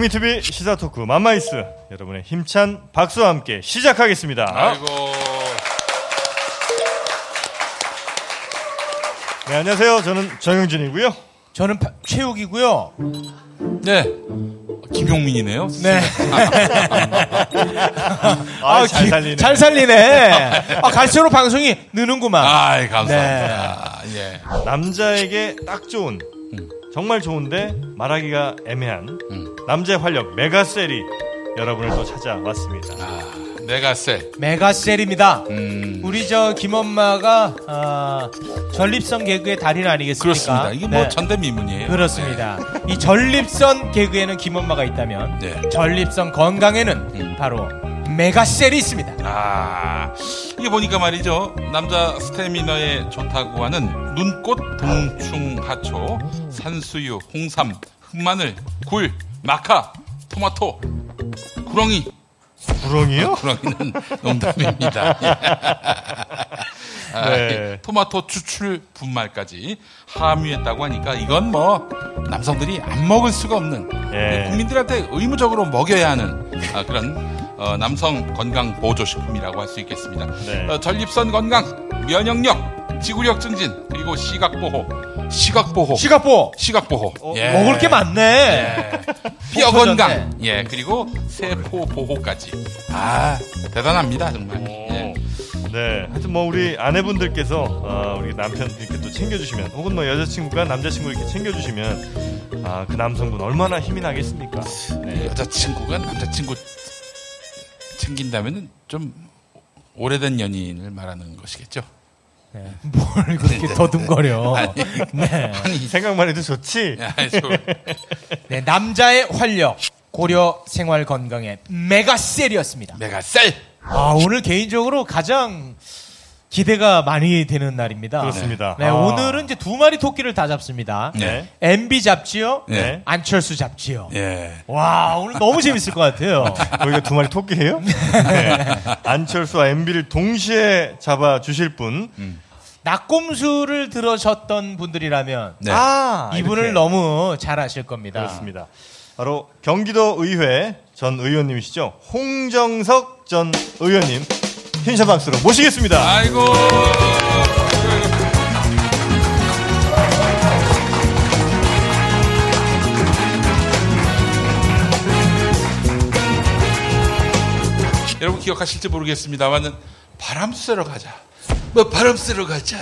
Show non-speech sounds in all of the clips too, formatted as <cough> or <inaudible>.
국민TV 시사 토크 맘마이스 여러분의 힘찬 박수와 함께 시작하겠습니다. 아이고. 네, 안녕하세요. 저는 정영진이고요. 저는 파- 최욱이고요. 네. 김용민이네요. 네. <laughs> 아, 잘 기- 살리네. 잘 살리네. 아, 갈수록 방송이 느는구만. 아이, 감사합니다. 예. 남자에게 딱 좋은 정말 좋은데 말하기가 애매한 음. 남자의 활력 메가셀이 여러분을 또 찾아왔습니다. 아, 메가셀. 메가셀입니다. 음. 우리 저 김엄마가 아, 전립선 개그의 달인 아니겠습니까? 그렇습니다. 이게 뭐 네. 전대미문이에요. 그렇습니다. 이 전립선 개그에는 김엄마가 있다면 네. 전립선 건강에는 음. 바로 메가셀이 있습니다. 아, 이게 보니까 말이죠. 남자 스태미너에 좋다고 하는 눈꽃, 동충 하초, 산수유, 홍삼, 흑마늘, 굴, 마카, 토마토, 구렁이. 구렁이요? 구렁이는 <laughs> 농담입니다. 아, 네. 토마토 추출 분말까지 함유했다고 하니까 이건 뭐 남성들이 안 먹을 수가 없는 예. 네, 국민들한테 의무적으로 먹여야 하는 아, 그런 어, 남성 건강 보조식품이라고 할 수 있겠습니다. 네. 어, 전립선 건강, 면역력, 지구력 증진 그리고 시각 보호, 시각 보호, 시각보 시각 보호, 예. 먹을 게 많네. 뼈복 건강. 예 그리고 세포 보호까지. 아 대단합니다 정말. 예. 네, 하여튼 뭐 우리 아내분들께서 어, 우리 남편들께 또 챙겨주시면 혹은 뭐 여자친구가 남자친구 이렇게 챙겨주시면 아, 그 남성분 얼마나 힘이 나겠습니까? 네. 여자친구가 남자친구 챙긴다면은 좀 오래된 연인을 말하는 것이겠죠. 뭘 그렇게 더듬거려. <laughs> 네. 생각만 해도 좋지. 야, 저- <laughs> 네, 남자의 활력, 고려 생활 건강의 메가셀이었습니다. 메가셀. 아, 오늘 개인적으로 가장 기대가 많이 되는 날입니다. 그렇습니다. 네, 아. 오늘은 이제 두 마리 토끼를 다 잡습니다. 네. MB 잡지요, 네. 안철수 잡지요. 예. 와, 오늘 너무 재밌을 것 같아요. <laughs> 거기가 두 마리 토끼예요? <laughs> 네. 안철수와 MB를 동시에 잡아 주실 분. 낙곰수를 들으셨던 분들이라면 네. 아, 이분을 이렇게. 너무 잘 아실 겁니다. 그렇습니다. 바로 경기도 의회 전 의원님이시죠. 홍정석 전 의원님 힘찬 박수로 모시겠습니다. 아이고. 여러분 기억하실지 모르겠습니다만은 바람 쐬러 가자. 뭐 바람 쐬러 가자.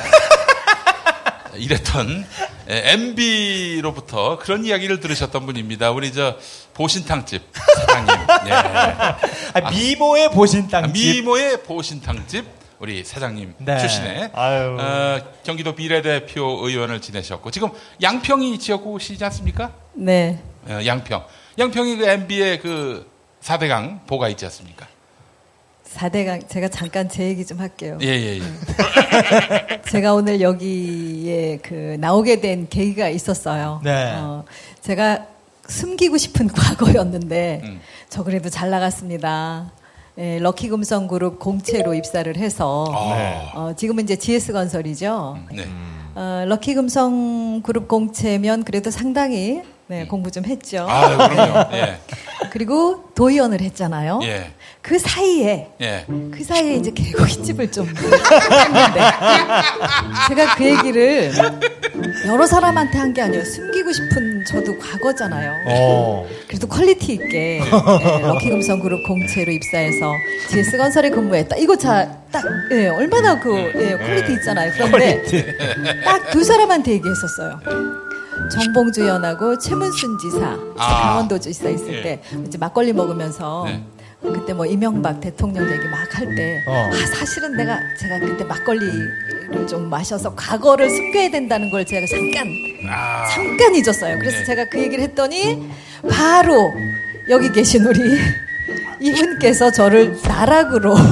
이랬던 MB로부터 그런 이야기를 들으셨던 분입니다. 우리 저 보신탕집 사장님. 예. 아, 미모의 보신땅집. 미모의 보신탕집 우리 사장님 네. 출신의 아유. 어, 경기도 비례대표 의원을 지내셨고 지금 양평이 지역구시지 않습니까? 네. 어, 양평. 양평이 그 MB의 그 4대강 보가 있지 않습니까? 4대강, 제가 잠깐 제 얘기 좀 할게요. 예, 예, 예. <laughs> 제가 오늘 여기에 그 나오게 된 계기가 있었어요. 네. 어, 제가 숨기고 싶은 <laughs> 과거였는데, 음. 저 그래도 잘 나갔습니다. 예, 럭키 금성 그룹 공채로 입사를 해서, 아, 어, 지금은 이제 GS건설이죠. 네. 어, 럭키 금성 그룹 공채면 그래도 상당히 네, 공부 좀 했죠. 음. 아, 그럼요. 예. <laughs> 그리고 도의원을 했잖아요. 예. 그 사이에 예. 그 사이에 이제 개고기집을 좀 했는데 제가 그 얘기를 여러 사람한테 한 게 아니에요. 숨기고 싶은 저도 과거잖아요. 어. 그래도 quality 있게 예, 럭키금성 그룹 공채로 입사해서 GS건설에 근무했다. 이거 자딱 예, 얼마나 그 예, quality 있잖아요. 그런데 딱 두 사람한테 얘기했었어요. 정봉주 의원하고 최문순 지사, 아. 강원도 지사 있을 예. 때 이제 막걸리 먹으면서 네. 그때 뭐 이명박 대통령 얘기 막 할 때 어. 아, 사실은 내가 제가 그때 막걸리를 좀 마셔서 과거를 숨겨야 된다는 걸 제가 잠깐 아. 잠깐 잊었어요. 그래서 네. 제가 그 얘기를 했더니 바로 여기 계신 우리 <laughs> 이분께서 저를 나락으로 <laughs>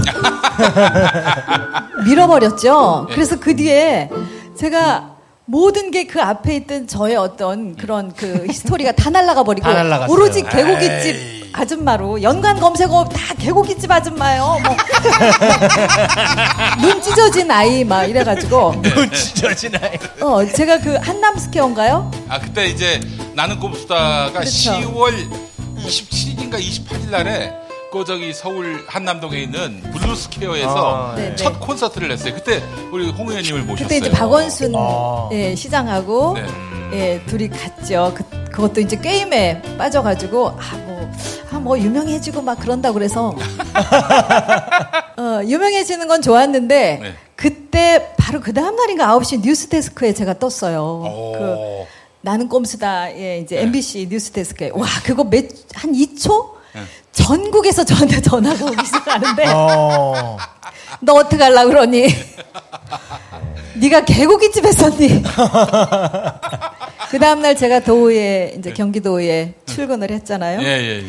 밀어버렸죠. 그래서 그 뒤에 제가 모든 게 그 앞에 있던 저의 어떤 그런 그 history가 다 날아가 버리고 <laughs> 다. 오로지 개고기집 에이. 아줌마로 연관 검색어 다 개고기집 아줌마요. 뭐. <laughs> 눈 찢어진 아이 막 이래가지고 <laughs> 눈 찢어진 아이. 어 제가 그 한남 스퀘어인가요? 아, 그때 이제 나는 꼼수다가 그렇죠. 10월 27일인가 28일 날에 그 저기 서울 한남동에 있는 블루스퀘어에서 아, 네, 첫 네. 콘서트를 냈어요. 그때 우리 홍 의원님을 모셨어요. 그때 이제 박원순 아. 예, 시장하고 네. 예, 둘이 갔죠. 그, 그것도 이제 게임에 빠져가지고 아뭐 아, 뭐 유명해지고 막 그런다 그래서 <laughs> 어, 유명해지는 건 좋았는데 네. 그때 바로 그 다음 날인가 9시 뉴스데스크에 제가 떴어요. 오. 그 나는 꼼수다에 이제 네. MBC 뉴스데스크에 와 그거 몇 한 2초 네. 전국에서 저한테 전화가 오기 시작하는데 어. <laughs> 너 어떻게 하려고 그러니? 네가 개고기집 했었니? 그 다음날 제가 도의에, 이제 경기도에 출근을 했잖아요. 예, 예, 예.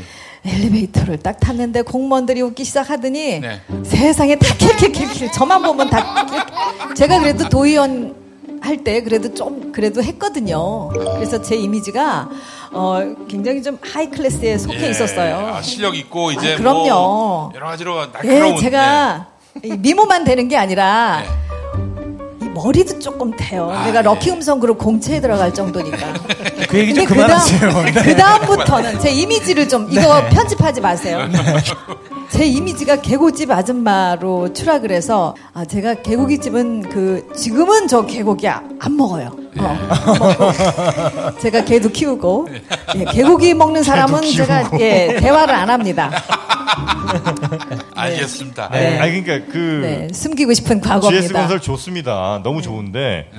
엘리베이터를 딱 탔는데 공무원들이 웃기 시작하더니 네. 세상에 다 킬킬킬킬 저만 보면 다 킬- 제가 그래도 도의원 할 때 그래도 좀 그래도 했거든요. 그래서 제 이미지가 어 굉장히 좀 하이 클래스에 속해 예. 있었어요. 아, 실력 있고 이제 아, 그럼요. 뭐 여러 가지로 날카로운 예, 제가 이 미모만 되는 게 아니라 네. 이 머리도 조금 돼요. 아, 내가 예. 럭키 음성 그룹 공채에 들어갈 정도니까. <laughs> 그 얘기 좀 근데 그만하세요. 네. 그 다음부터는 제 이미지를 좀 이거 편집하지 마세요. <laughs> 제 이미지가 개고집 아줌마로 추락을 해서 아 제가 개고기집은 그 지금은 저 개고기 아- 안 먹어요. 어, 안 <laughs> 먹고. 제가 개도 키우고 예, 개고기 먹는 사람은 제가 예 대화를 안 합니다. <laughs> 알겠습니다. 네. 아니 그러니까 그 네, 숨기고 싶은 GS 과거입니다. 건설 좋습니다. 너무 좋은데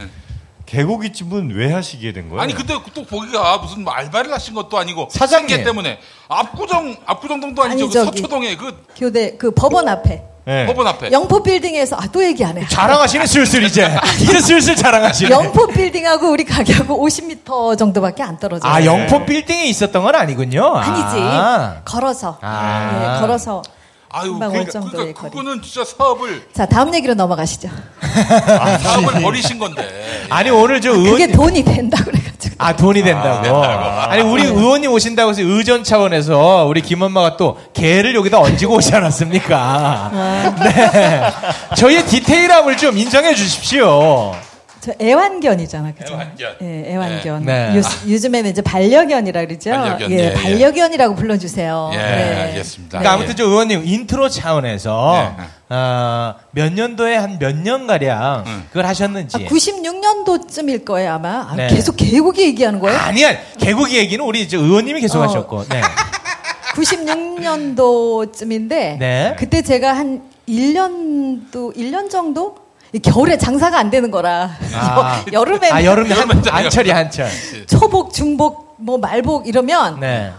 개고기집은 왜 하시게 된 거예요? 아니 근데 또 보기가 무슨 뭐 알바를 하신 것도 아니고 사장님. 생계 때문에 압구정 압구정동도 아니죠 아니, 그 서초동에 그 교대 그 법원 앞에 네. 법원 앞에 영포 빌딩에서 아 또 얘기 안 해. 자랑하시네 슬슬 이제. <laughs> 이제 슬슬 자랑하시네. 영포 빌딩하고 우리 가게하고 50m 정도밖에 안 떨어져요. 아 영포 빌딩에 있었던 건 아니군요. 아니지. 아. 걸어서. 아. 예, 걸어서. 아유 그러니까, 그러니까. 그거는 진짜 사업을 자, 다음 얘기로 넘어가시죠. 사업을 <laughs> 버리신 건데 아니 오늘 저 의원 그게 돈이 된다 그래가지고. 아 돈이 된다고. 아, 니 우리 의원님 오신다고 해서 의전 차원에서 우리 김엄마가 또 개를 여기다 얹고 오지 않았습니까? 네. 저희의 디테일함을 좀 인정해 주십시오. 저 애완견이잖아, 그죠? 애완견. 예, 애완견. 네. 요, 즘에는 이제 반려견이라 그러죠. 반려견, 예, 예, 예. 반려견이라고 불러주세요. 예 네. 알겠습니다. 그러니까 아무튼 저 의원님 인트로 차원에서 네. 어, 몇 년도에 한 몇 년 가량 음. 그걸 하셨는지. 아, 96년도쯤일 거예요, 아마. 아, 네. 계속 개고기 얘기하는 거예요? 아니야 개고기 얘기는 우리 저 의원님이 계속 어. 하셨고. 네. <laughs> 96년도쯤인데 네. 그때 제가 한 1년도 1년 정도 이 겨울에 장사가 안 되는 거라 아. <laughs> 여름에 아 여름에 한, <laughs> 한철이 한철. 초복 중복 뭐 말복 이러면 네.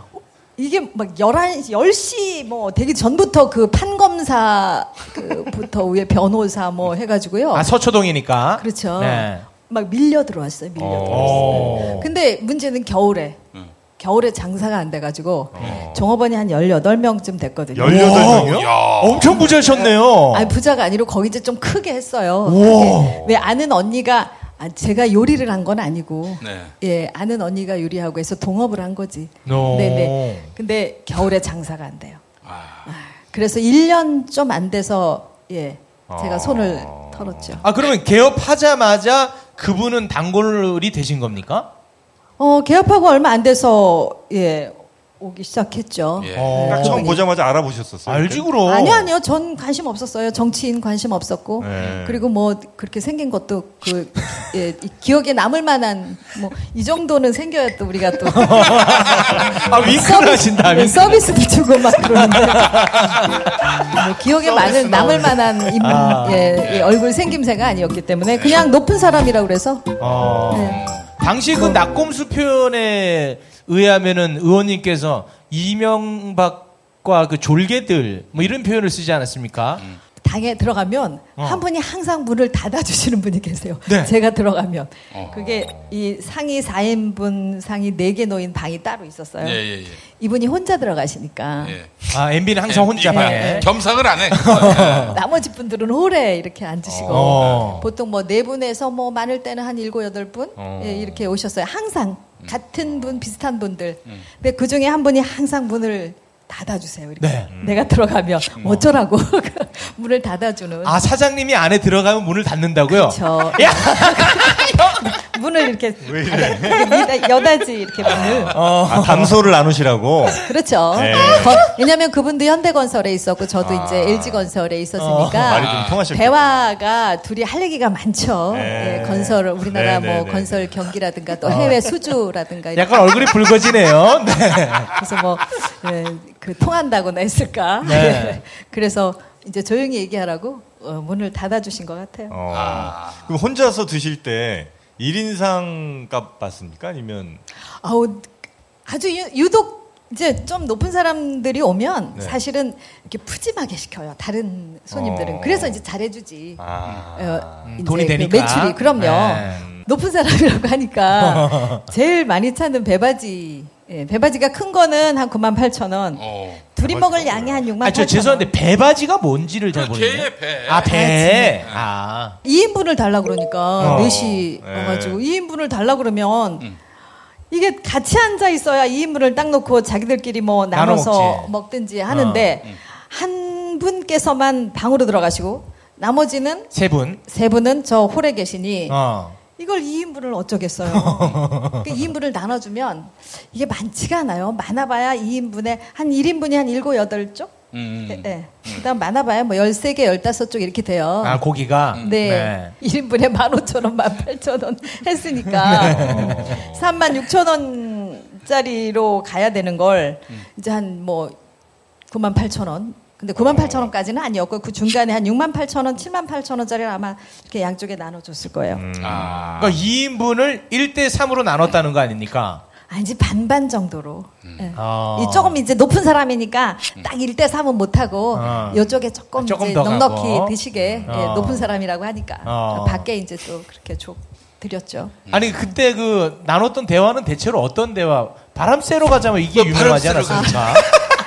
이게 막 11시 10시 뭐 되기 전부터 그 판검사 그부터 위에 변호사 뭐 해가지고요 아 서초동이니까. 그렇죠 네. 막 밀려 들어왔어요 밀려 들어왔어요 오. 근데 문제는 겨울에 음. 겨울에 장사가 안 돼가지고 종업원이 한 18명쯤 됐거든요 18명이요? 야 엄청 부자셨네요. 아니 부자가 아니고 거기 이제 좀 크게 했어요. 우와. 왜 아는 언니가 아, 제가 요리를 한 건 아니고 네. 예 아는 언니가 요리하고 해서 동업을 한 거지. 오. 네네. 근데 겨울에 장사가 안 돼요. 아, 그래서 1년 좀 안 돼서 예 제가 아. 손을 털었죠. 아 그러면 개업하자마자 그분은 단골이 되신 겁니까? 어 개업하고 얼마 안 돼서 예 오기 시작했죠. 예. 어. 딱 처음 그분이. 보자마자 알아보셨었어요. 알지 그럼. 아니요, 아니요. 전 관심 없었어요. 정치인 관심 없었고. 네. 그리고 뭐 그렇게 생긴 것도 그 예, 이 기억에 남을 만한 뭐 이 정도는 생겨야 또 우리가 또 <laughs> 아 윙크를 하신다. 네, 윙크. 서비스도 주고 막 그러는데 뭐 기억에 많은 남을 만한 인, 아. 예, 예, 얼굴 생김새가 아니었기 때문에 그냥 높은 사람이라고 그래서 어. 네. 당시 그 낙곰수 표현에 의하면은 의원님께서 이명박과 그 졸개들 뭐 이런 표현을 쓰지 않았습니까? 당에 들어가면 어. 한 분이 항상 문을 닫아주시는 분이 계세요. 네. 제가 들어가면. 어. 그게 이 상이 4인분 상이 4개 놓인 방이 따로 있었어요. 예, 예, 예. 이분이 혼자 들어가시니까. 예. 아 MB는 항상 혼자 예. 방에. 겸상을 안 해. <laughs> 나머지 분들은 홀에 이렇게 앉으시고. 어. 보통 뭐 네 분에서 뭐 많을 때는 한 일곱 여덟 분 어. 예, 이렇게 오셨어요. 항상 음. 같은 분 비슷한 분들. 근데 그 중에 한 분이 항상 문을 닫아주세요. 이렇게 네. 내가 들어가면 어쩌라고 <laughs> 문을 닫아주는. 아 사장님이 안에 들어가면 문을 닫는다고요? 저 야, <laughs> 문을 이렇게 왜 이래? 이렇게 여다지 이렇게 문을 아, 담소를 나누시라고. 그렇죠. 네. 거- 왜냐하면 그분도 현대건설에 있었고 저도 이제 LG건설에 있었으니까 통하셨겠다. 대화가 둘이 할 얘기가 많죠. 네. 예, 건설 우리나라 네, 네, 뭐 네. 건설 경기라든가 또 해외 수주라든가 이렇게 약간 얼굴이 붉어지네요. 네. <laughs> 그래서 뭐, 예, 그 통한다고나 했을까. 네. <laughs> 그래서 이제 조용히 얘기하라고 어, 문을 닫아주신 것 같아요. 어. 아. 그럼 혼자서 드실 때 1인상 값 받습니까? 아니면 아우, 아주 유, 유독 이제 좀 높은 사람들이 오면 네. 사실은 이렇게 푸짐하게 시켜요. 다른 손님들은. 어. 그래서 이제 잘해주지. 아. 어, 음, 이제 돈이 그 되니까. 매출이 그럼요. 네. 높은 사람이라고 하니까 <laughs> 제일 많이 찾는 배바지. 예, 배바지가 큰 거는 한 9만 8천 원. 어. 둘이 먹을 양이 한 6만 8천 원. 아, 저 죄송한데 배바지가 뭔지를 잘그 모르겠네요. 개의 배. 아, 배. 아. 2인분을 달라 그러니까 어. 4시 네. 와가지고 2인분을 달라 그러면 음. 이게 같이 앉아 있어야 2인분을 딱 놓고 자기들끼리 뭐 나눠 나눠서. 먹든지 하는데 음. 한 분께서만 방으로 들어가시고 나머지는 세 분. 세 분은 저 홀에 계시니 어. 이걸 2인분을 어쩌겠어요. <laughs> 그 2인분을 나눠주면 이게 많지가 않아요. 많아봐야 2인분에 한 1인분이 한 7, 8쪽? 음. 네, 네. 그 다음 많아봐야 뭐 13개, 15쪽 이렇게 돼요. 아, 고기가. 네. 1인분에 15,000원, 18,000원 했으니까 <laughs> 36,000원짜리로 가야 되는 걸 이제 한 뭐 98,000원. 근데 98,000원까지는 아니었고 그 중간에 한 68,000원, 78,000원짜리를 아마 이렇게 양쪽에 나눠 줬을 거예요. 음. 아. 그러니까 2인분을 1대 3으로 나눴다는 거 아닙니까? 아니지 반반 정도로. 예. 아. 이 조금 이제 높은 사람이니까 딱 1대 3은 못 하고 아. 요쪽에 조금, 조금 이제 더 넉넉히 가고. 드시게 예, 어. 높은 사람이라고 하니까 어. 밖에 이제 또 그렇게 줘 드렸죠. 아니 그때 그 나눴던 대화는 대체로 어떤 대화? 바람 쐬러 가자면 이게 뭐 유명하지 않았습니까?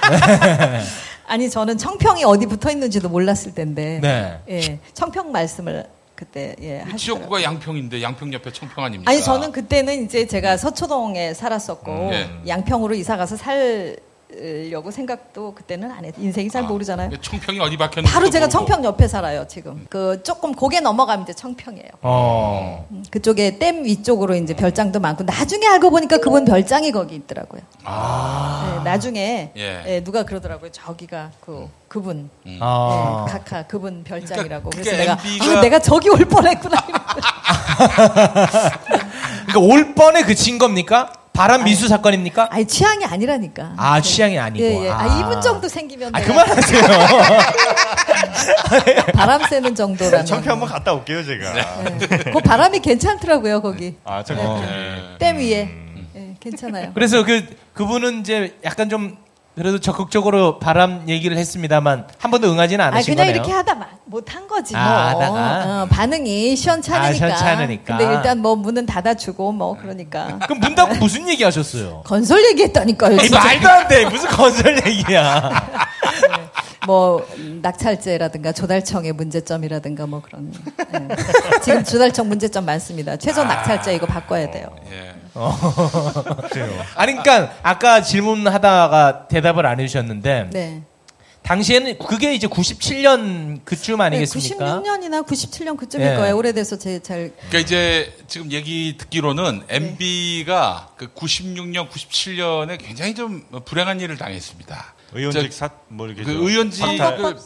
<laughs> <laughs> 아니 저는 청평이 어디 붙어 있는지도 몰랐을 텐데 네. 예 청평 말씀을 그때 예. 지역구가 양평인데 양평 옆에 청평 아닙니까? 아니 저는 그때는 이제 제가 서초동에 살았었고 음, 예. 양평으로 이사 가서 살 려고 생각도 그때는 안 했. 인생이 잘 모르잖아요. 청평이 어디 박혔는지 바로 제가 청평 옆에 살아요 지금. 그 조금 고개 넘어가면 이제 청평이에요. 어. 음, 그쪽에 댐 위쪽으로 이제 별장도 많고 나중에 알고 보니까 그분 별장이 거기 있더라고요. 아. 네, 나중에 예. 예, 누가 그러더라고요. 저기가 그 그분 음. 아. 네, 카카 그분 별장이라고. 그러니까 그래서 내가 MB 가 아, 내가 저기 올 뻔했구나. <laughs> 그러니까 올 뻔에 그친 겁니까? 바람 미수 사건입니까? 아니 취향이 아니라니까. 아, 취향이 아니고. 예, 예. 아, 아. 이분 정도 생기면 아, 그만하세요. <laughs> 바람 쐬는 정도라면. 청평 한번 갔다 올게요, 제가. 네. 그 바람이 괜찮더라고요 거기 아, 청평. 네. 댐 위에. 음. 예, 괜찮아요. 그래서 그 그분은 이제 약간 좀 그래도 적극적으로 바람 얘기를 했습니다만 한 번도 응하지는 아 않으신 그냥 거네요. 이렇게 하다 못한 거지 뭐. 아, 하다가? 어, 반응이 시원찮으니까. 아, 시원찮으니까. 근데 일단 뭐 문은 닫아주고 뭐 그러니까. 그럼 문 닫고 무슨 얘기 하셨어요? 건설 얘기했다니까요. 이 진짜. 말도 안 돼. 무슨 건설 얘기야. 뭐 낙찰제라든가 조달청의 문제점이라든가 뭐 그런. 예. 지금 조달청 문제점 많습니다. 최저 낙찰제 이거 바꿔야 돼요. 예. 그래요. <laughs> 아니 그러니까 아까 질문하다가 대답을 안 해주셨는데 네. 당시에는 그게 이제 97년 그쯤 아니겠습니까? 96년이나 97년 그쯤일 예. 거예요. 오래돼서 제 잘. 그러니까 이제 지금 얘기 듣기로는 MB가 그 96년, 97년에 굉장히 좀 불행한 일을 당했습니다. 의원직 사, 뭐 이렇게. 그좀 의원직. 그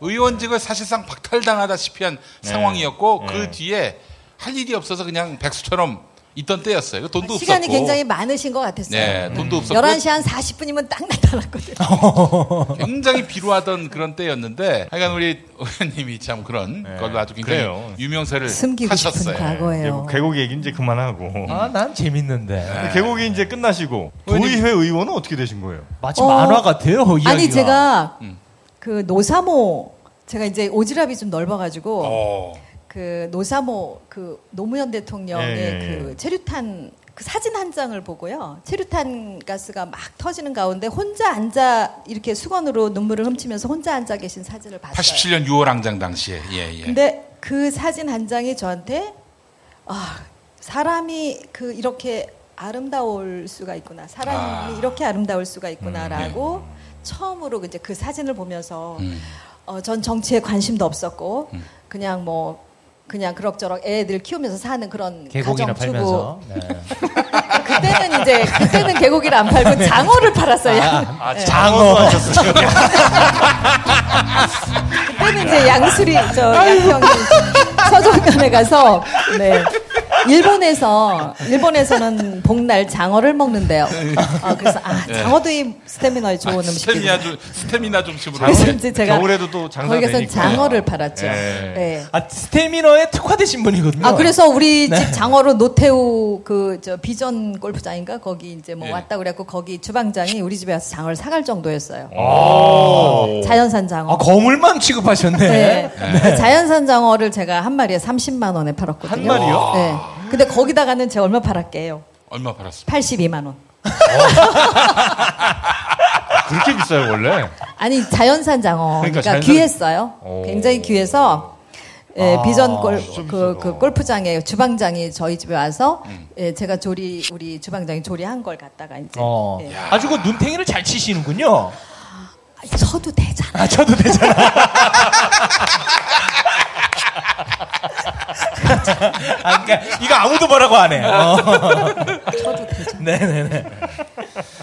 의원직을 사실상 박탈당하다시피 한 상황이었고 네. 그 뒤에 할 일이 없어서 그냥 백수처럼 있던 때였어요. 그 돈도 시간이 없었고. 굉장히 많으신 것 같았어요. 네, 돈도 없었고 11시 한 40분이면 딱 나타났거든요. <laughs> 굉장히 비루하던 그런 때였는데 하여간 우리 의원님이 참 그런 네, 걸로 아주 굉장히 그래요. 유명세를 숨기고 하셨어요. 과거예요. 계곡 얘기 이제 그만하고. 아, 난 재밌는데. 근데 계곡이 이제 끝나시고 도의회 의원은 어떻게 되신 거예요? 마치 어, 만화 같아요. 이야기가. 아니 제가 음. 그 노사모 제가 이제 오지랖이 좀 넓어가지고 어. 그 노사모 그 노무현 대통령의 예, 예, 예. 그 체류탄 그 사진 한 장을 보고요. 체류탄 가스가 막 터지는 가운데 혼자 앉아 이렇게 수건으로 눈물을 훔치면서 혼자 앉아 계신 사진을 봤어요. 87년 6월 항장 당시에 예, 예. 근데 그 사진 한 장이 저한테 아 사람이 그 이렇게 아름다울 수가 있구나 사람이 아. 이렇게 아름다울 수가 있구나라고 처음으로 이제 그 사진을 보면서 음. 어, 전 정치에 관심도 없었고 그냥 뭐 그냥 그럭저럭 애들 키우면서 사는 그런 가정주부. 팔면서. <laughs> 네. 그때는 이제 그때는 개고기를 안 팔고 장어를 팔았어요. 아, 네. 장어 하셨어요. 그때는 이제 양수리 저 양평이 서종면에 가서 네. 일본에서 일본에서는 복날 장어를 먹는데요. 어, 그래서 아 장어도 이 스태미너에 좋은 음식이고. 스테미나, 중- 스테미나 중심으로. 그래서 이제 제가 겨울에도 또 장사 거기 가서 되니까. 장어를 팔았죠. 예. 네. 아, 스태미너에 특화되신 분이거든요. 아 그래서 우리 네. 집 장어로 노태우 그 저 비전 골프장인가 거기 이제 뭐 예. 왔다 그래갖고 거기 주방장이 우리 집에 와서 장어를 사갈 정도였어요. 오. 자연산 장어. 아, 거물만 취급하셨네. 네. 그 자연산 장어를 제가 한 마리에 30만 원에 팔았거든요. 한 마리요? 네. 근데 거기다가는 제가 얼마 팔았게요? 얼마 팔았습니까? 82만 원. 그렇게 비싸요, 원래? 아니 자연산 장어. 그러니까 그러니까, 자연산- 귀했어요. 오. 굉장히 귀해서 예, 아, 비전 골, 그. 그 골프장에 주방장이 저희 집에 와서 음. 예, 제가 조리 우리 주방장이 조리한 걸 갖다가 이제 어. 예. 아주 그 눈탱이를 잘 치시는군요. 아, 쳐도 되잖 아. 아, 저도 되잖아. <laughs> 아, 그러니까 이거 아무도 뭐라고 안 해. 어. 쳐도 되잖아. 네네네.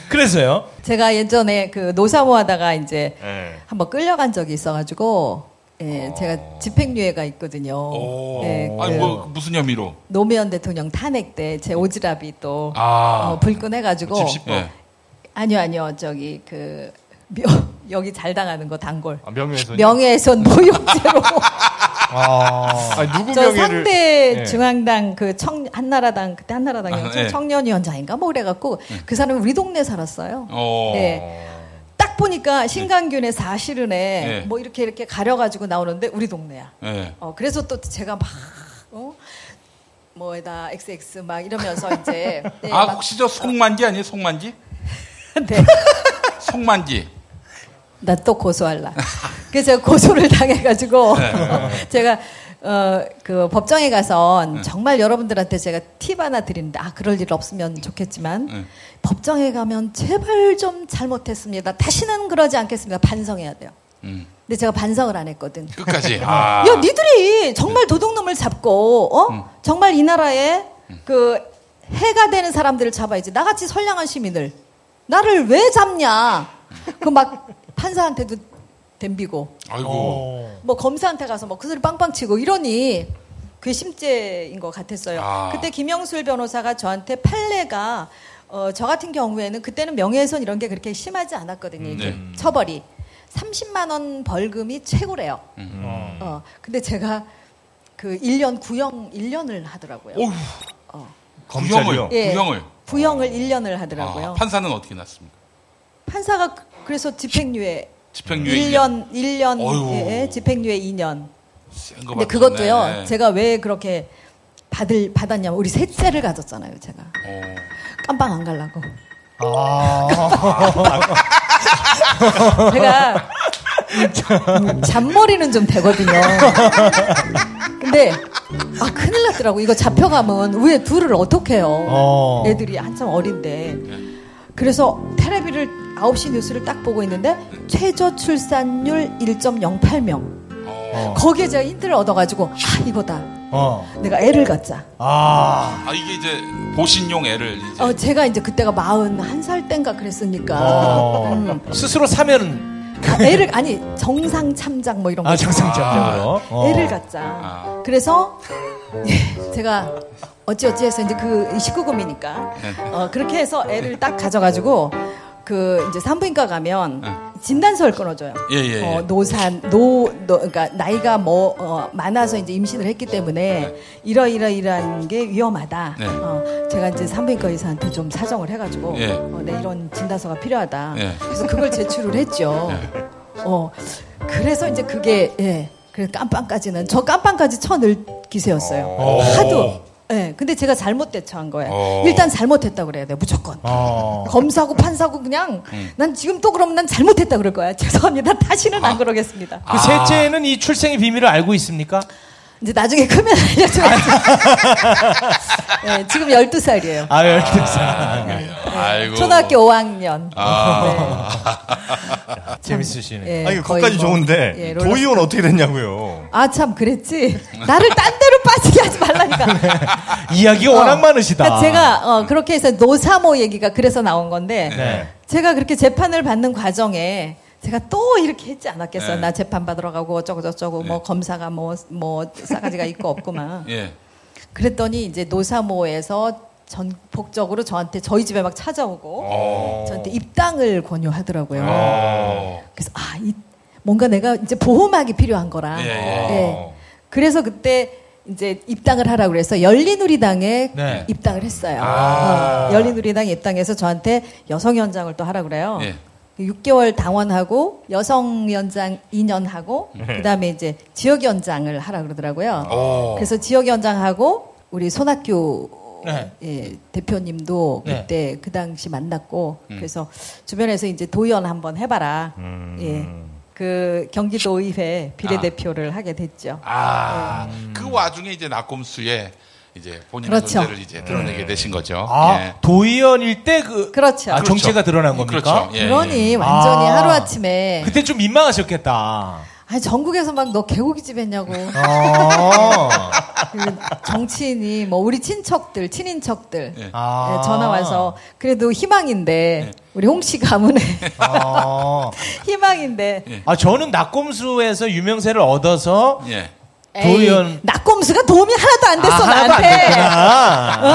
그래서요. 제가 예전에 그 노사모 하다가 이제 예. 한번 끌려간 적이 있어가지고 예, 제가 집행유예가 있거든요. 오. 예, 아니, 그 뭐, 무슨 혐의로? 노무현 대통령 탄핵 때 제 오지랖이 또 아. 어, 불끈해가지고 집시법. 예. 아니요 아니요 저기 그 명- 여기 잘 당하는 거 단골 아, 명예훼손. 명예훼손 모욕죄로 아. 아니, 누구 저 명예를. 상대 예. 중앙당 그 청 한나라당 그때 한나라당이었죠 아, 예. 청년위원장인가 뭐 그래갖고 그 사람이 우리 동네 살았어요. 어. 네. 딱 보니까 신강균의 사실은에 네. 뭐 이렇게 이렇게 가려가지고 나오는데 우리 동네야. 예. 어, 그래서 또 제가 막, 어? 뭐에다 XX 막 이러면서 이제. 네, 아, 막- 혹시 저 송만지 아니에요? 송만지? <laughs> 네. 송만지. 나 또 고소할라. 그래서 제가 고소를 당해가지고 네. <laughs> 제가 어, 그 법정에 가서 정말 여러분들한테 제가 팁 하나 드리는데 아 그럴 일 없으면 좋겠지만 네. 법정에 가면 제발 좀 잘못했습니다. 다시는 그러지 않겠습니다. 반성해야 돼요. 음. 근데 제가 반성을 안 했거든. 끝까지. <laughs> 아. 야, 니들이 정말 도둑놈을 잡고, 어? 정말 이 나라에 그 해가 되는 사람들을 잡아야지. 나같이 선량한 시민을. 나를 왜 잡냐? 그 막 판사한테도 덤비고, 아이고. 어. 뭐 검사한테 가서 뭐 그 소리 빵빵 치고 이러니 괘씸죄인 것 같았어요. 아. 그때 김영술 변호사가 저한테 판례가 어, 저 같은 경우에는 그때는 명예훼손 이런 게 그렇게 심하지 않았거든요. 이게 네. 처벌이 30만 원 벌금이 최고래요. 음. 어, 근데 제가 그 1년 구형 1년을 하더라고요. 어휴. 검찰이요. 구형을. 예. 구형을. 구형을 1년을 하더라고요. 아, 판사는 어떻게 났습니까? 판사가 그- 그래서 집행유예 집행유예 1년 1년 어휴. 예, 집행유예 2년. 센거 근데 그것도요. 제가 왜 그렇게 받을 받았냐면 우리 셋째를 가졌잖아요, 제가. 어. 깜빵 안 가려고. 아. <laughs> 제가 음, 잔머리는 좀 되거든요. 근데 아 큰일 났더라고. 이거 잡혀가면 왜 둘을 어떻게 해요? 어. 애들이 한참 어린데. 그래서 테레비를 9시 뉴스를 딱 보고 있는데 최저 출산율 1.08명. 어. 거기에 제가 힌트를 얻어가지고 아 이거다. 어. 내가 애를 갖자. 아. 아 이게 이제 보신용 애를 이제 어, 제가 이제 그때가 41살 땐가 그랬으니까. 어. 음. 스스로 사면 아, 애를 아니 정상 참작 뭐 이런 거아 있잖아요. 정상적으로 어. 애를 갖자. 아. 그래서 예, 제가 어찌어찌 해서 이제 그 19금이니까 네. 어, 그렇게 해서 애를 딱 가져가지고 그 이제 산부인과 가면 네. 진단서를 끊어줘요. 예, 예, 예. 어, 노산, 노, 노, 그러니까 나이가 뭐 어, 많아서 이제 임신을 했기 때문에 이러이러이러한 게 위험하다. 네. 어, 제가 이제 산부인과 의사한테 좀 사정을 해가지고 예. 어, 네, 이런 진단서가 필요하다. 예. 그래서 그걸 제출을 했죠. 어, 그래서 이제 그게 예, 그래 깜빵까지는 저 깜빵까지 쳐넣을 기세였어요. 어. 하도. 예, 근데 제가 잘못 대처한 거예요. 어. 일단 잘못했다 그래야 돼요, 무조건. 어. 검사고 판사고 그냥 음. 난 지금 또 그러면 난 잘못했다 그럴 거야. <laughs> 죄송합니다. 다시는 안 그러겠습니다. 그 셋째는 이 출생의 비밀을 알고 있습니까? 이제 나중에 크면 알려줘야지. <laughs> 네, 지금 12살이에요. 아, 12살. 아이고. 초등학교 5학년. 아. <laughs> 재밌으시네. 네, 아니, 거기까지 뭐, 좋은데 예, 도의원 어떻게 됐냐고요. 아, 참, 그랬지. 나를 딴 데로 빠지게 하지 말라니까. <laughs> 이야기가 워낙 많으시다. 그러니까 제가 어, 그렇게 해서 노사모 얘기가 그래서 나온 건데 네. 제가 그렇게 재판을 받는 과정에 제가 또 이렇게 했지 않았겠어요. 네. 나 재판 받으러 가고 어쩌고 저쩌고 뭐 네. 검사가 뭐뭐 싸가지가 있고 없구만. <laughs> 예. 그랬더니 이제 노사모에서 전폭적으로 저한테 저희 집에 막 찾아오고 어. 저한테 입당을 권유하더라고요. 어. 그래서 아, 이, 뭔가 내가 이제 보호막이 필요한 거라. 예, 예. 예. 그래서 그때 이제 입당을 하라고 그래서 열린우리당에 네. 입당을 했어요. 아. 어, 열린우리당에 입당해서 저한테 여성위원장을 또 하라고 그래요. 예. 6개월 당원하고 여성위원장 2년 하고 그다음에 이제 지역위원장을 하라 그러더라고요. 오. 그래서 지역위원장하고 우리 손학규 네. 예, 대표님도 네. 그때 그 당시 만났고 음. 그래서 주변에서 이제 도의원 한번 해봐라. 음. 예. 그 경기도의회 비례대표를 하게 됐죠. 아, 그 와중에 이제 낙곰수에 이제 본인의 그렇죠. 존재를 이제 드러내게 되신 거죠. 아, 예. 도의원일 때 그, 그렇죠. 아, 정체가 드러난 겁니까? 그렇죠. 예, 그러니 예. 완전히 아. 하루아침에 그때 좀 민망하셨겠다. 아니 전국에서 막 너 개고기집 했냐고 어. <laughs> 그 정치인이 뭐 우리 친척들 친인척들 예. 아. 예, 전화 와서 그래도 희망인데 우리 홍씨 가문에 어. 희망인데 예. 아, 저는 낙곰수에서 유명세를 얻어서 에이, 낙곰수가 도움이 하나도 안 됐어 아, 하나도 안 나한테 됐구나. 어,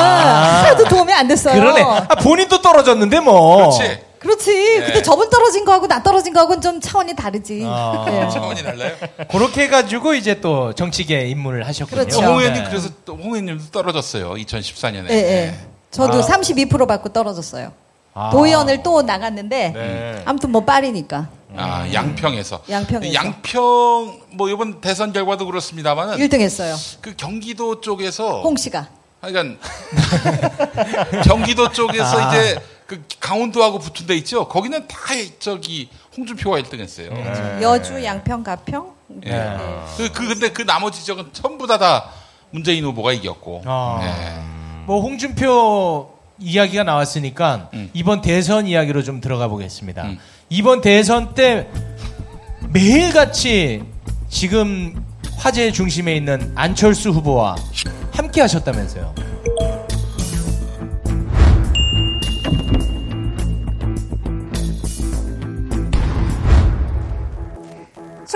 하나도 도움이 안 됐어요 그러네. 아, 본인도 떨어졌는데 뭐. 그렇지. 그렇지 예. 근데 저분 떨어진 거하고 나 떨어진 거하고는 좀 차원이 다르지 아. 예. <laughs> 차원이 달라요? 그렇게 해가지고 이제 또 정치계 입문을 하셨군요. 그렇죠. 홍 의원님 네. 그래서 또홍 의원님도 떨어졌어요. 2014년에. 예, 예. 저도 아. 32% 받고 떨어졌어요 아. 도의원을 또 나갔는데 네. 아무튼 뭐 파리니까 아, 양평에서. 양평에서. 양평 뭐 이번 대선 결과도 그렇습니다만은 1등 했어요 그 경기도 쪽에서 홍 씨가 하여간 <laughs> 경기도 쪽에서 아. 이제 그 강원도하고 붙은 데 있죠. 거기는 다 저기 홍준표가 1등했어요. 네. 여주 양평 가평 예. 네. 그, 그 근데 그 나머지 지역은 전부 다 다 문재인 후보가 이겼고. 아. 예. 뭐 홍준표 이야기가 나왔으니까 음. 이번 대선 이야기로 좀 들어가 보겠습니다. 음. 이번 대선 때 매일같이 지금 화제 중심에 있는 안철수 후보와 함께 하셨다면서요.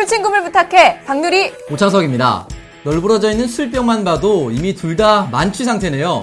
술친구를 부탁해 박누리 오창석입니다. 널브러져 있는 술병만 봐도 이미 둘 다 만취 상태네요.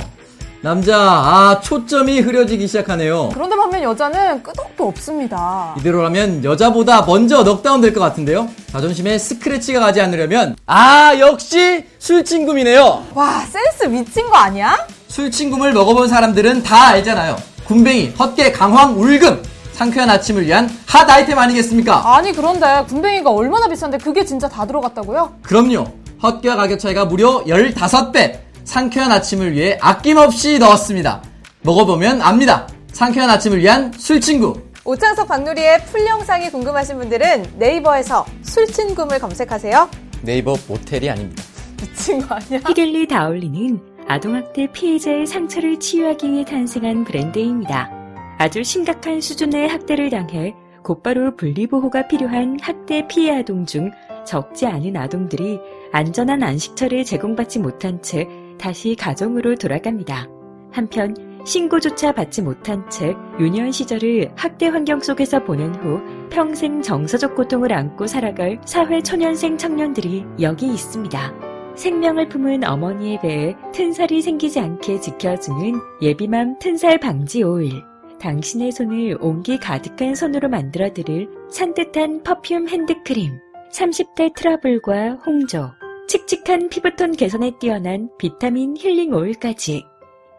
남자, 아, 초점이 흐려지기 시작하네요. 그런데 반면 여자는 끄덕도 없습니다 이대로라면 여자보다 먼저 넉다운 될 것 같은데요? 자존심에 스크래치가 가지 않으려면, 아, 역시 술친구이네요. 와 센스 미친 거 아니야? 술친구를 먹어본 사람들은 다 알잖아요. 군뱅이, 헛개, 강황, 울금. 상쾌한 아침을 위한 hot item 아니겠습니까? 아니 그런데 굼벵이가 얼마나 비싼데 그게 진짜 다 들어갔다고요? 그럼요. 헛개와 가격 차이가 무려 15배. 상쾌한 아침을 위해 아낌없이 넣었습니다. 먹어보면 압니다. 상쾌한 아침을 위한 술친구. 오창석 박누리의 full 영상이 궁금하신 분들은 네이버에서 술친구를 검색하세요 네이버 모텔이 아닙니다. 미친 거 아니야? 휘겔리 다올리는 아동학대 피해자의 상처를 치유하기 위해 탄생한 브랜드입니다. 아주 심각한 수준의 학대를 당해 곧바로 분리보호가 필요한 학대 피해 아동 중 적지 않은 아동들이 안전한 안식처를 제공받지 못한 채 다시 가정으로 돌아갑니다. 한편 신고조차 받지 못한 채 유년 시절을 학대 환경 속에서 보낸 후 평생 정서적 고통을 안고 살아갈 사회 초년생 청년들이 여기 있습니다. 생명을 품은 어머니의 배에 튼살이 생기지 않게 지켜주는 예비맘 튼살 방지 오일. 당신의 손을 온기 가득한 손으로 만들어 드릴 산뜻한 perfume 핸드크림. 30대 트러블과 홍조, 칙칙한 피부톤 개선에 뛰어난 비타민 힐링 오일까지.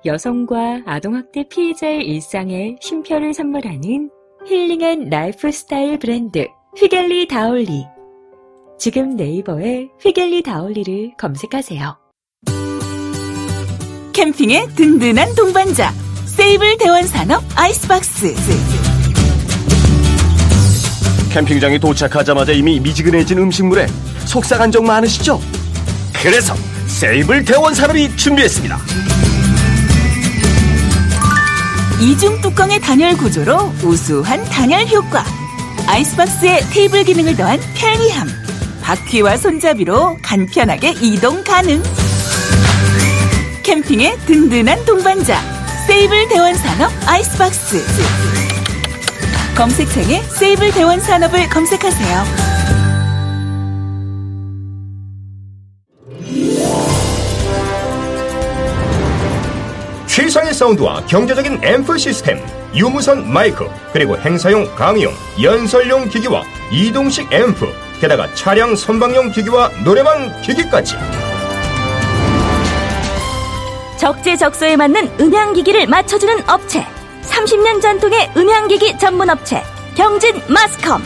여성과 아동학대 피해자의 일상에 쉼표를 선물하는 healing한 life style 브랜드 휘겔리 다올리. 지금 네이버에 휘겔리 다올리를 검색하세요. 캠핑의 든든한 동반자 세이블 대원 산업 아이스박스 캠핑장에 도착하자마자 이미 미지근해진 음식물에 속상한 적 많으시죠? 그래서 세이블 대원 산업이 준비했습니다. 이중 뚜껑의 단열 구조로 우수한 단열 효과 아이스박스에 테이블 기능을 더한 편리함 바퀴와 손잡이로 간편하게 이동 가능 캠핑의 든든한 동반자. 세이블 대원산업 아이스박스. 검색창에 세이블 대원산업을 검색하세요. 최상의 사운드와 경제적인 앰프 시스템, 유무선 마이크, 그리고 행사용 강의용, 연설용 기기와 이동식 앰프, 게다가 차량 선방용 기기와 노래방 기기까지. 적재적소에 맞는 음향기기를 맞춰주는 업체. 30년 전통의 음향기기 전문 업체. 경진 마스컴.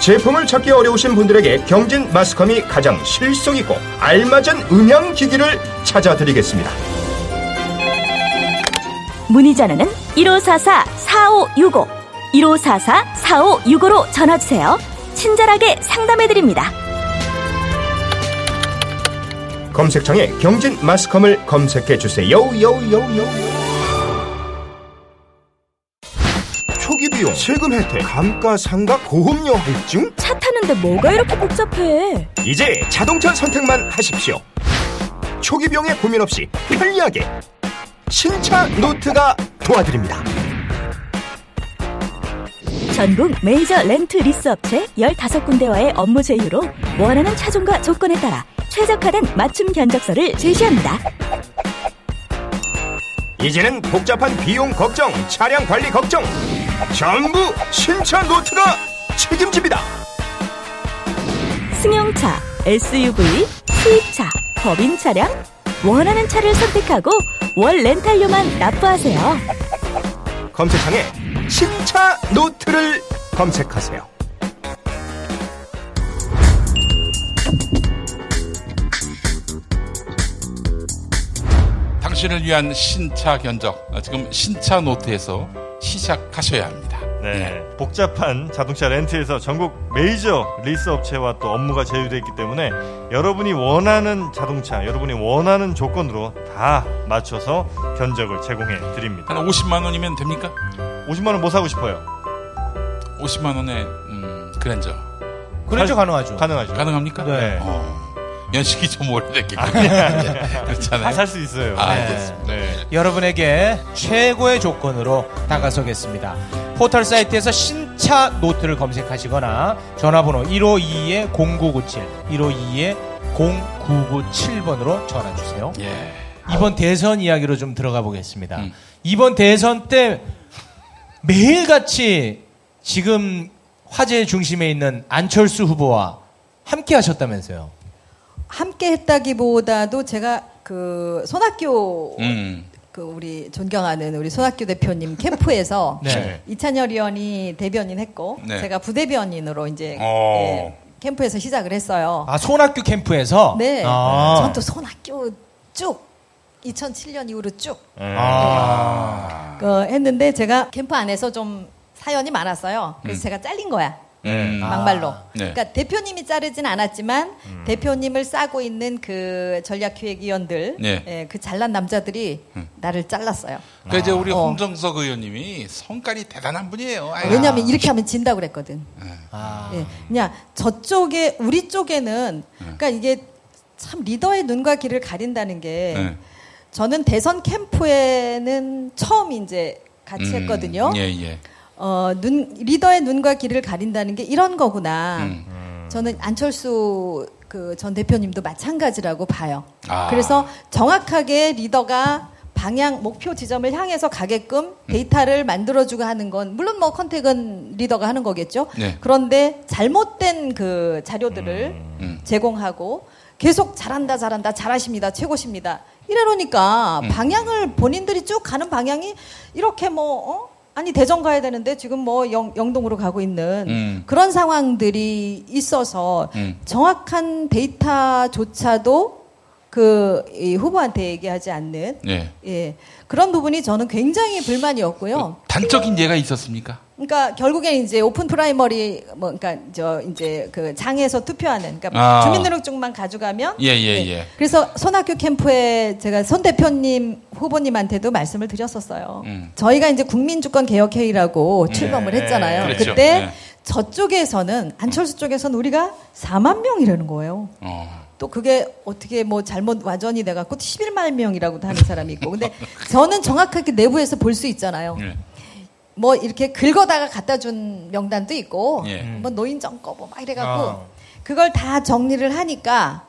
제품을 찾기 어려우신 분들에게 경진 마스컴이 가장 실속 있고 알맞은 음향 기기를 찾아드리겠습니다. 문의 전화는 1544-4565 1544-4565로 전화주세요. 친절하게 상담해드립니다 검색창에 경진 마스컴을 검색해 주세요. 요요요. 초기 비용, 세금 혜택, 감가상각, 보험료 할증? 차 타는데 뭐가 이렇게 복잡해 이제 자동차 선택만 하십시오. 초기 비용에 고민 없이 편리하게 신차 노트가 도와드립니다. 전국 메이저 렌트 리스 업체 15군데와의 업무 제휴로 원하는 차종과 조건에 따라 최적화된 맞춤 견적서를 제시합니다. 이제는 복잡한 비용 걱정, 차량 관리 걱정 전부 신차 노트가 책임집니다. 승용차, SUV, 수입차, 법인 차량 원하는 차를 선택하고 월 렌탈료만 납부하세요. 검색창에 신차 노트를 검색하세요. 당신을 위한 신차 견적 어, 지금 신차 노트에서 시작하셔야 합니다. 네. 복잡한 자동차 rent에서 전국 메이저 리스 업체와 또 업무가 제휴되어 있기 때문에 여러분이 원하는 자동차, 여러분이 원하는 조건으로 다 맞춰서 견적을 제공해 드립니다. 한 50만 원이면 됩니까? 50만 원 뭐 사고 싶어요? 50만 원에 음, 그랜저. 그랜저 가능하죠. 가능하죠. 가능합니까? 네. 어, 연식이 좀 오래됐기 아니야, 때문에 아니야. 그렇잖아요. 다 살 수 있어요. 아, 네. 알겠습니다. 네. 여러분에게 최고의 조건으로 다가서겠습니다. 포털 사이트에서 신차 노트를 검색하시거나 전화번호 152-0997, 152-0997번으로 전화 주세요. 예. 이번 대선 이야기로 좀 들어가 보겠습니다. 음. 이번 대선 때 매일같이 지금 화제의 중심에 있는 안철수 후보와 함께 하셨다면서요. 함께 했다기보다도 제가 그 손학규 음. 그 우리 존경하는 우리 손학규 대표님 캠프에서 <laughs> 네. 이찬열 의원이 대변인 했고 네. 제가 부대변인으로 이제 어. 예, 캠프에서 시작을 했어요. 아, 손학규 캠프에서? 네. 아. 전또 손학규 쭉 2007년 이후로 쭉 아. 그 했는데 제가 캠프 안에서 좀 사연이 많았어요. 그래서 제가 잘린 거야. 음. 막말로. 네. 그러니까 대표님이 자르진 않았지만 대표님을 싸고 있는 그 전략기획위원들, 네. 예, 그 잘난 남자들이 나를 잘랐어요. 그 이제 우리 어. 홍정석 의원님이 성깔이 대단한 분이에요. 아유. 왜냐하면 이렇게 하면 진다고 그랬거든. 아. 예, 그냥 저쪽에 우리 쪽에는 그러니까 이게 참 리더의 눈과 귀를 가린다는 게 네. 저는 대선 캠프에는 처음 이제 같이 음, 했거든요. 예, 예. 어, 눈 리더의 눈과 귀를 가린다는 게 이런 거구나. 음. 저는 안철수 그 전 대표님도 마찬가지라고 봐요. 아. 그래서 정확하게 리더가 방향 목표 지점을 향해서 가게끔 음. 데이터를 만들어주고 하는 건 물론 뭐 contact은 리더가 하는 거겠죠. 네. 그런데 잘못된 그 자료들을 음. 제공하고 계속 잘한다 잘한다 잘하십니다 최고십니다 이러니까 음. 방향을 본인들이 쭉 가는 방향이 이렇게 뭐 어? 아니 대전 가야 되는데 지금 뭐 영, 영동으로 가고 있는 음. 그런 상황들이 있어서 음. 정확한 데이터조차도 그 이 후보한테 얘기하지 않는 예. 예 그런 부분이 저는 굉장히 불만이었고요. 단적인 예가 있었습니까? 그러니까 결국에 이제 open primary 뭐 그러니까 저 이제 그 장에서 투표하는 그러니까 아. 주민등록증만 가져가면 예, 예, 예. 그래서 손학규 캠프에 제가 손 대표님 후보님한테도 말씀을 드렸었어요. 음. 저희가 이제 국민주권 개혁 회의라고 출범을 했잖아요. 그렇죠. 그때 네. 저쪽에서는 안철수 쪽에서는 우리가 4만 명이라는 거예요. 어. 또 그게 어떻게 뭐 잘못 와전이 돼갖고 11만 명이라고도 하는 사람이 있고. 근데 저는 정확하게 내부에서 볼 수 있잖아요. 예. 뭐 이렇게 긁어다가 갖다 준 명단도 있고, 예. 뭐 노인 정 거뭐 막 이래갖고 어. 그걸 다 정리를 하니까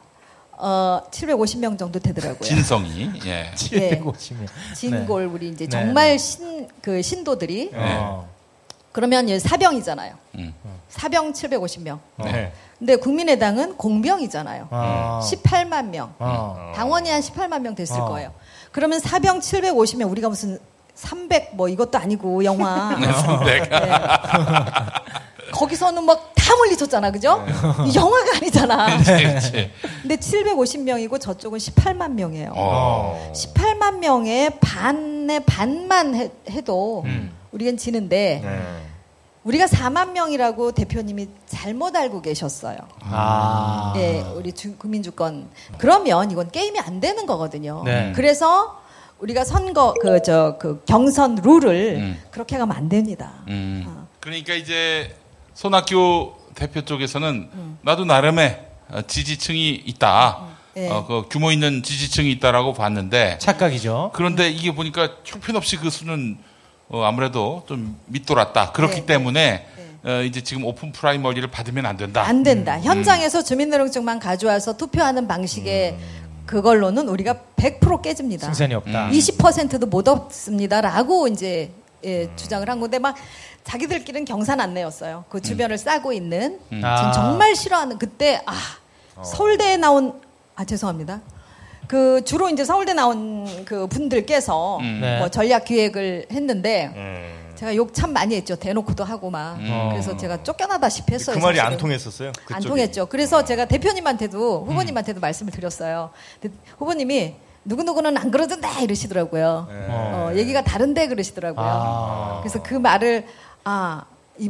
어 750명 정도 되더라고요. 진성이. 예. <laughs> 750명. 진골 우리 이제 네, 정말 신 그 신도들이 어. 그러면 이제 사병이잖아요. 음. 사병 750명. 네. 근데 국민의당은 공병이잖아요. 어. 18만 명. 어. 당원이 한 18만 명 됐을 어. 거예요. 그러면 사병 750명 우리가 무슨 300 뭐 이것도 아니고 영화. <laughs> 네, 300. 네. <laughs> 거기서는 막 다 물리쳤잖아, 그죠? 네. 영화가 아니잖아. 그치, 그치. 근데 750명이고 저쪽은 18만 명이에요. 어. 18만 명의 반의 반만 해, 해도 음. 우리는 지는데 네. 우리가 4만 명이라고 대표님이 잘못 알고 계셨어요. 아. 네, 우리 주- 국민주권. 그러면 이건 게임이 안 되는 거거든요. 네. 그래서 우리가 선거 그저그 경선 룰을 음. 그렇게 가면 안 됩니다. 음. 그러니까 이제 손학규 대표 쪽에서는 음. 나도 나름의 어, 지지층이 있다. 네. 어, 그 규모 있는 지지층이 있다라고 봤는데 착각이죠. 그런데 이게 보니까 형편없이 그 수는 어, 아무래도 좀 밑돌았다. 그렇기 네. 때문에 어, 이제 지금 오픈 프라이머리를 받으면 안 된다. 안 된다. 음. 현장에서 주민등록증만 가져와서 투표하는 방식의 그걸로는 우리가 100% 깨집니다. 승산이 없다. 20%도 못 얻습니다라고 이제 예, 주장을 한 건데 막 자기들끼리는 경산 안내였어요. 그 주변을 싸고 있는 음. 아. 정말 싫어하는 그때 아 서울대에 나온 아 죄송합니다. 그 주로 이제 서울대 나온 그 분들께서 음. 네. 뭐 전략 기획을 했는데 네. 제가 욕 참 많이 했죠. 대놓고도 하고 막. 음. 그래서 제가 쫓겨나다시피 했어요. 그 말이 사실은. 안 통했었어요. 안 그쪽이. 통했죠. 그래서 제가 대표님한테도 후보님한테도 말씀을 드렸어요. 후보님이 누구누구는 안 그러던데 이러시더라고요. 어, 얘기가 다른데 그러시더라고요. 아. 그래서 그 말을 아, 이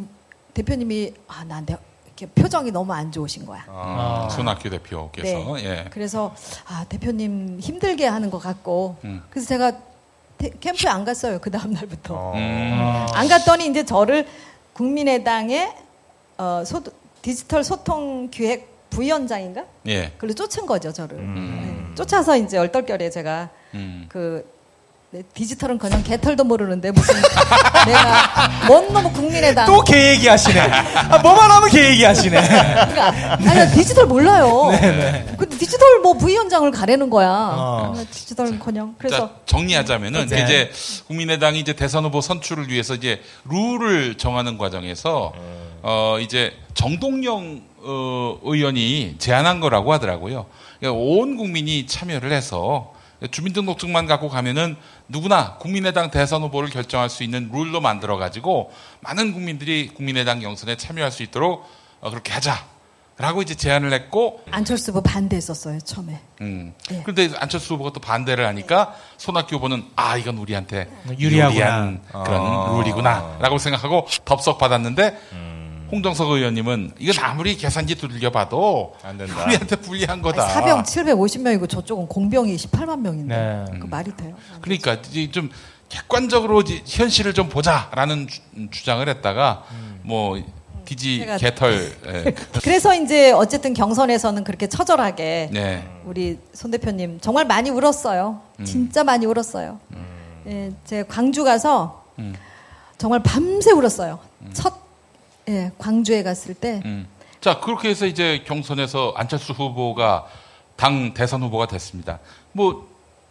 대표님이 아, 나한테 이렇게 표정이 너무 안 좋으신 거야. 아, 손학규 대표께서 네. 예. 그래서 아, 대표님 힘들게 하는 것 같고 음. 그래서 제가 테- 캠프에 안 갔어요. 그 다음 날부터. 음. 안 갔더니 이제 저를 국민의당의 어, 소, 디지털 소통 기획 부위원장인가? 예. 그걸로 쫓은 거죠, 저를. 음. 네. 쫓아서 이제 얼떨결에 제가 음. 그 네, 디지털은 그냥 개털도 모르는데 무슨 <laughs> 내가 뭔 놈의 국민의당 또걔 얘기하시네. 아, 뭐만 하면 걔 얘기하시네. 그러니까 아니 디지털 몰라요. 네, 근데 디지털 뭐 부위원장을 가려는 거야. 어. 디지털은커녕 그래서 자, 정리하자면은 네. 이제 국민의당이 이제 대선 후보 선출을 위해서 이제 룰을 정하는 과정에서 어 이제 정동영 어, 의원이 제안한 거라고 하더라고요. 그러니까 온 국민이 참여를 해서 주민등록증만 갖고 가면은 누구나 국민의당 대선 후보를 결정할 수 있는 룰로 만들어 가지고 많은 국민들이 국민의당 경선에 참여할 수 있도록 어, 그렇게 하자라고 이제 제안을 했고 안철수 후보 반대했었어요 처음에. 음. 네. 그런데 안철수 후보가 또 반대를 하니까 손학규 후보는 아 이건 우리한테 유리하구나. 유리한 그런 아. 룰이구나라고 생각하고 덥석 받았는데 음. 홍정석 의원님은 이건 아무리 계산기 두들겨봐도 안 된다. 우리한테 불리한 거다. 아니, 사병 750명이고 저쪽은 공병이 18만 명인데 네. 그 말이 돼요? 그러니까 좀 객관적으로 현실을 좀 보자라는 주, 주장을 했다가 뭐 디지 개털 예. <laughs> 그래서 이제 어쨌든 경선에서는 그렇게 처절하게 네. 우리 손 대표님 정말 많이 울었어요. 음. 진짜 많이 울었어요. 예, 제가 광주 가서 음. 정말 밤새 울었어요. 첫 예, 광주에 갔을 때 음. 자, 그렇게 해서 이제 경선에서 안철수 후보가 당 대선 후보가 됐습니다. 뭐,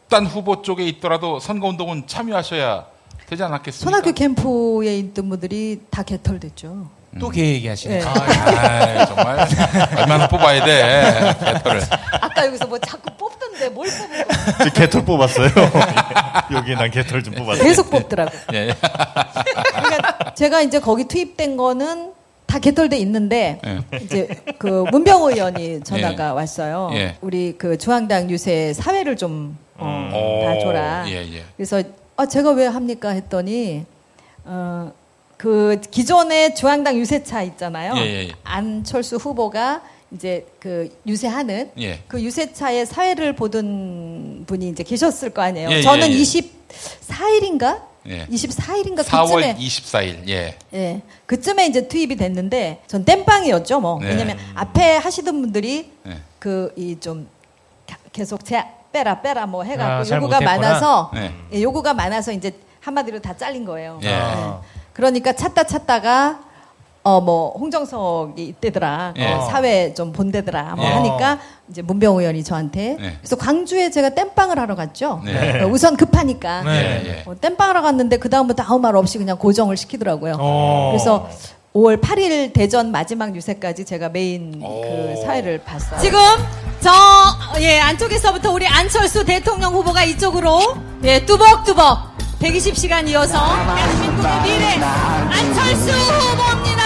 딴 후보 쪽에 있더라도 선거운동은 참여하셔야 되지 않았겠습니까? 손학규 캠프에 있던 분들이 다 개털됐죠. 또걔 얘기하시네. 네. 아, 정말. 얼마나 뽑아야 돼, 개털을. 아까 여기서 뭐 자꾸 뽑던 데뭘 뽑는? 저 <laughs> 개털 뽑았어요. <laughs> 여기 난 개털 좀 뽑았어요. 계속 뽑더라고. <laughs> 예. 그러니까 제가 이제 거기 투입된 거는 다 개털돼 있는데 예. 이제 그 문병호 의원이 전화가 예. 왔어요. 예. 우리 그 중앙당 유세 사회를 좀 어, 오, 봐줘라. 예, 예. 그래서 아 제가 왜 합니까 했더니 어. 그 기존의 중앙당 유세차 있잖아요. 예, 예, 예. 안철수 후보가 이제 그 유세하는 예. 그 유세차의 사회를 보던 분이 이제 계셨을 거 아니에요. 예, 저는 예, 예. 24일인가 예. 24일인가 4월 그쯤에 24일. 예. 예. 그쯤에 이제 투입이 됐는데 전 땜빵이었죠, 뭐. 네. 왜냐면 앞에 하시던 분들이 네. 그이 좀 계속 제 빼라 빼라 뭐해 아, 갖고 잘 요구가 못했구나. 많아서 네. 예, 요구가 많아서 이제 한마디로 다 잘린 거예요. 예. 아. 그러니까 찾다 찾다가 어 뭐 홍정석이 이때더라 예. 어, 사회 좀 본대더라 뭐 예. 하니까 이제 문병 의원이 저한테 네. 그래서 광주에 제가 땜빵을 하러 갔죠. 네. 어, 우선 급하니까 네. 예, 예. 어, 땜빵하러 갔는데 그 다음부터 아무 말 없이 그냥 고정을 시키더라고요. 어. 그래서 5월 8일 대전 마지막 유세까지 제가 메인 오. 그 사회를 봤어요. 지금 저 예 안쪽에서부터 우리 안철수 대통령 후보가 이쪽으로 예 뚜벅뚜벅 120시간 이어서 대한민국의 미래 안철수 후보입니다.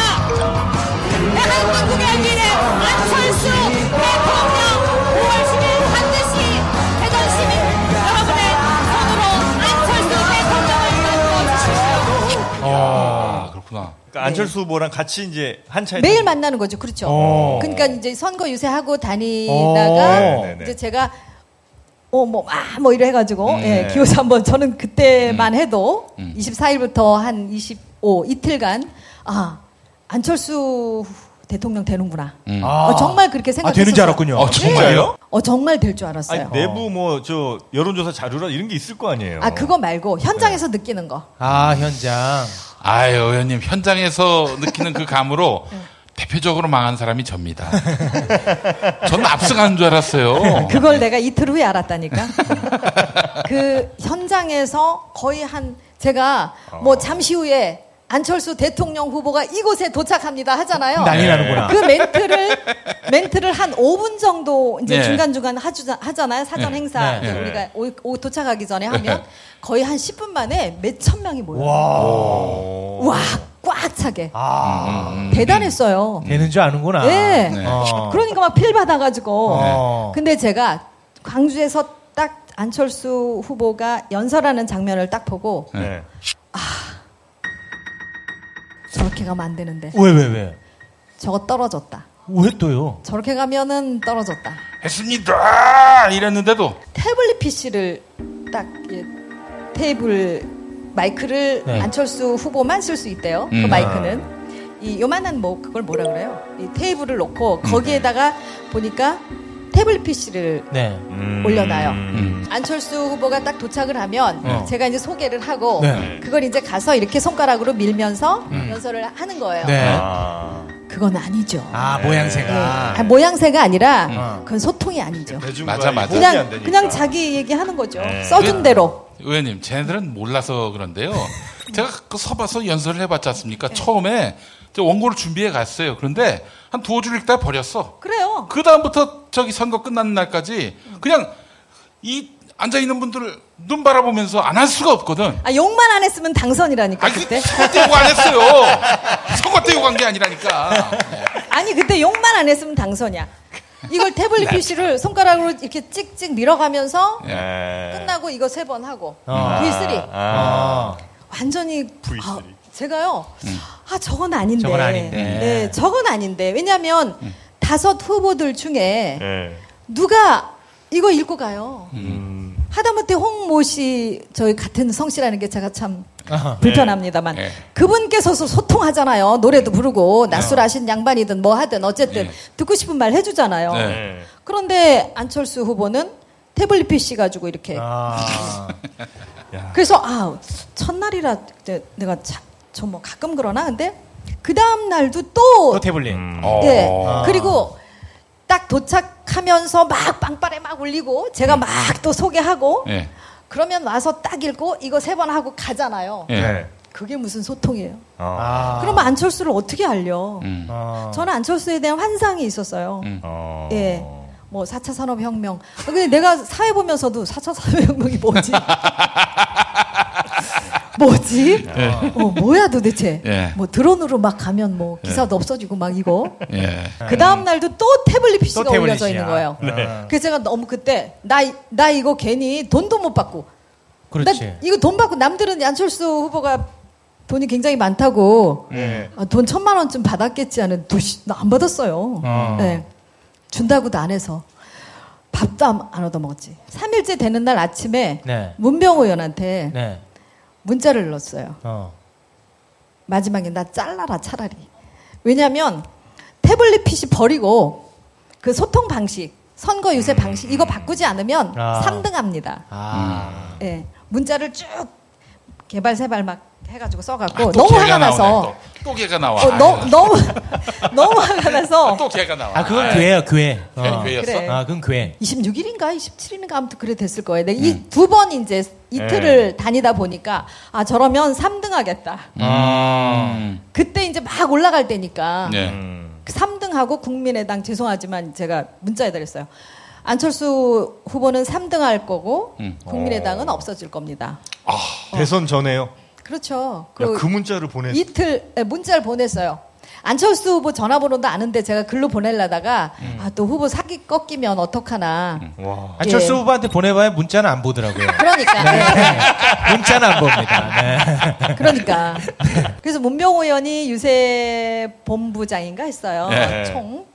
대한민국의 미래 안철수 대통령 5월 10일 반드시 대전 시민 여러분의 손으로 안철수 대통령을 만들어주십시오. 아, 그렇구나. 그러니까 안철수 후보랑 같이 이제 한 차에 매일 만나는 거죠. 그렇죠. 어. 그러니까 이제 선거 유세하고 어. 다니다가 네네네. 이제 제가 어뭐아뭐 이래 가지고 음. 예, 네. 기호사 한번 저는 그때만 해도 음. 24일부터 한 25 이틀간 아 안철수 대통령 되는구나. 음. 아. 어, 정말 그렇게 아, 생각했어요. 되는 줄 알았군요. 어, 정말요? 어 정말 될 줄 알았어요. 아니, 내부 뭐 저 여론조사 자료라 이런 게 있을 거 아니에요. 아 그거 말고 네. 현장에서 느끼는 거. 아, 현장. 아유, 의원님, 현장에서 느끼는 그 감으로 <laughs> 대표적으로 망한 사람이 접니다. 저는 압승하는 줄 알았어요. 그걸 내가 이틀 후에 알았다니까. <laughs> 그 현장에서 거의 한 제가 뭐 잠시 후에 안철수 대통령 후보가 이곳에 도착합니다 하잖아요. 난리 나는구나. 그 멘트를 멘트를 한 5분 정도 이제 네. 중간 중간 하잖아요. 사전 네. 행사 네. 네. 우리가 오, 오 도착하기 전에 하면 거의 한 10분 만에 몇 천 명이 모여. 와. 와, 꽉 차게. 아. 대단했어요. 되는 줄 아는구나. 네. 네. 어. 그러니까 막 필 받아가지고. 어. 근데 제가 광주에서 딱 안철수 후보가 연설하는 장면을 딱 보고 네. 저렇게 가면 안 되는데 왜, 왜, 왜? 저거 떨어졌다. 왜 또요? 저렇게 가면은 떨어졌다. 했습니다! 이랬는데도. 태블릿 PC를 딱 예, 테이블 마이크를 네. 안철수 후보만 쓸 수 있대요. 그 음. 마이크는 이 요만한 뭐 그걸 뭐라 그래요? 이 테이블을 놓고 거기에다가 보니까 태블릿 PC를 네. 음. 올려놔요. 음. 안철수 후보가 딱 도착을 하면 어. 제가 이제 소개를 하고 네. 그걸 이제 가서 이렇게 손가락으로 밀면서 음. 연설을 하는 거예요. 네. 아. 그건 아니죠. 아, 네. 모양새가. 아, 모양새가 아니라 어. 그건 소통이 아니죠. 대중과 맞아, 맞아. 그냥. 그냥 자기 얘기하는 거죠. 네. 써준 대로. 의원님, 쟤네들은 몰라서 그런데요. <laughs> 제가 그 서봐서 연설을 해봤지 않습니까? 처음에 저 원고를 준비해 갔어요. 그런데 한 두어 줄 읽다 버렸어. 그래요. 그 다음부터 저기 선거 끝나는 날까지 그냥 이 앉아 있는 분들을 눈 바라보면서 안 할 수가 없거든. 아 욕만 안 했으면 당선이라니까 아, 그 그때. 선거 때 욕 안 했어요. <laughs> 선거 때 욕한 게 아니라니까. 아니 그때 욕만 안 했으면 당선이야. 이걸 태블릿 PC를 손가락으로 이렇게 찍찍 밀어가면서 네. 끝나고 이거 세 번 하고 어. V3 아. 완전히 V3. 아, 제가요 아 저건 아닌데 저건 아닌데. 네 저건 아닌데 왜냐하면 다섯 후보들 중에 네. 누가 이거 읽고 가요 음. 하다못해 홍모 씨 저희 같은 성씨라는 게 제가 참 아하. 불편합니다만 네. 그분께서도 소통하잖아요 노래도 부르고 낯설하신 양반이든 뭐 하든 어쨌든 네. 듣고 싶은 말 해주잖아요 네. 네. 그런데 안철수 후보는 태블릿 PC 가지고 이렇게 아. <laughs> 그래서 아 첫날이라 내가 저 뭐 가끔 그러나 근데 그 다음 날도 또또 태블릿. 음. 어. 예 아. 그리고 딱 도착하면서 막 빵빠레 막 울리고 제가 막 또 소개하고 예. 그러면 와서 딱 읽고 이거 세 번 하고 가잖아요. 예. 네. 그게 무슨 소통이에요? 어. 아. 그러면 안철수를 어떻게 알려? 음. 어. 저는 안철수에 대한 환상이 있었어요. 음. 어. 예. 뭐 4차 산업혁명. 아, 근데 내가 사회 보면서도 4차 산업혁명이 뭐지? <laughs> 뭐지? 어, 뭐야 도대체? 예. 뭐 드론으로 막 가면 뭐 기사도 없어지고 막 이거. 예. 그 다음 날도 또 태블릿 PC가 또 올려져 태블릿이야. 있는 거예요. 네. 그래서 제가 너무 그때 나, 이- 나 이거 괜히 돈도 못 받고 그렇지. 나 이거 돈 받고 남들은 안철수 후보가 돈이 굉장히 많다고 네. 아, 돈 천만 원쯤 받았겠지 하는 나안 받았어요. 어. 네. 준다고도 안 해서 밥도 안, 안 얻어먹었지. 3일째 되는 날 아침에 네. 문병호 의원한테 네. 문자를 넣었어요. 어. 마지막에 나 잘라라 차라리. 왜냐하면 태블릿 PC 버리고 그 소통 방식, 선거 유세 방식 이거 바꾸지 않으면 아. 3등합니다. 아. 예, 문자를 쭉 개발 세발 막 해가지고 써갖고 아, 또 너무 화가 나서 또, 또 걔가 나와. 어, 너, 너무 <laughs> 너무 화가 나서 또 걔가 나와. 아, 그건 아이, 괴예요, 괴. 괴, 어. 괴였어? 그래. 아, 그건 괴. 26일인가 27일인가 아무튼 그래 됐을 거예요. 근데 이두 번 이제 이틀을 다니다 보니까 아 저러면 3등 하겠다. 음. 그때 이제 막 올라갈 때니까 네. 음. 3등하고 국민의당 죄송하지만 제가 문자에 드렸어요. 안철수 후보는 3등 할 거고 음. 국민의당은 없어질 겁니다. 대선 전에요. 그렇죠. 야, 그 문자를 보냈. 이틀 에, 문자를 보냈어요. 안철수 후보 전화번호도 아는데 제가 글로 보내려다가 아, 또 후보 사기 꺾이면 어떡하나. 와. 안철수 예. 후보한테 보내봐야 문자는 안 보더라고요. 그러니까. 네. <laughs> 문자는 안 봅니다. 네. 그러니까. <laughs> 그래서 문병호 의원이 유세 본부장인가 했어요. 네. 총.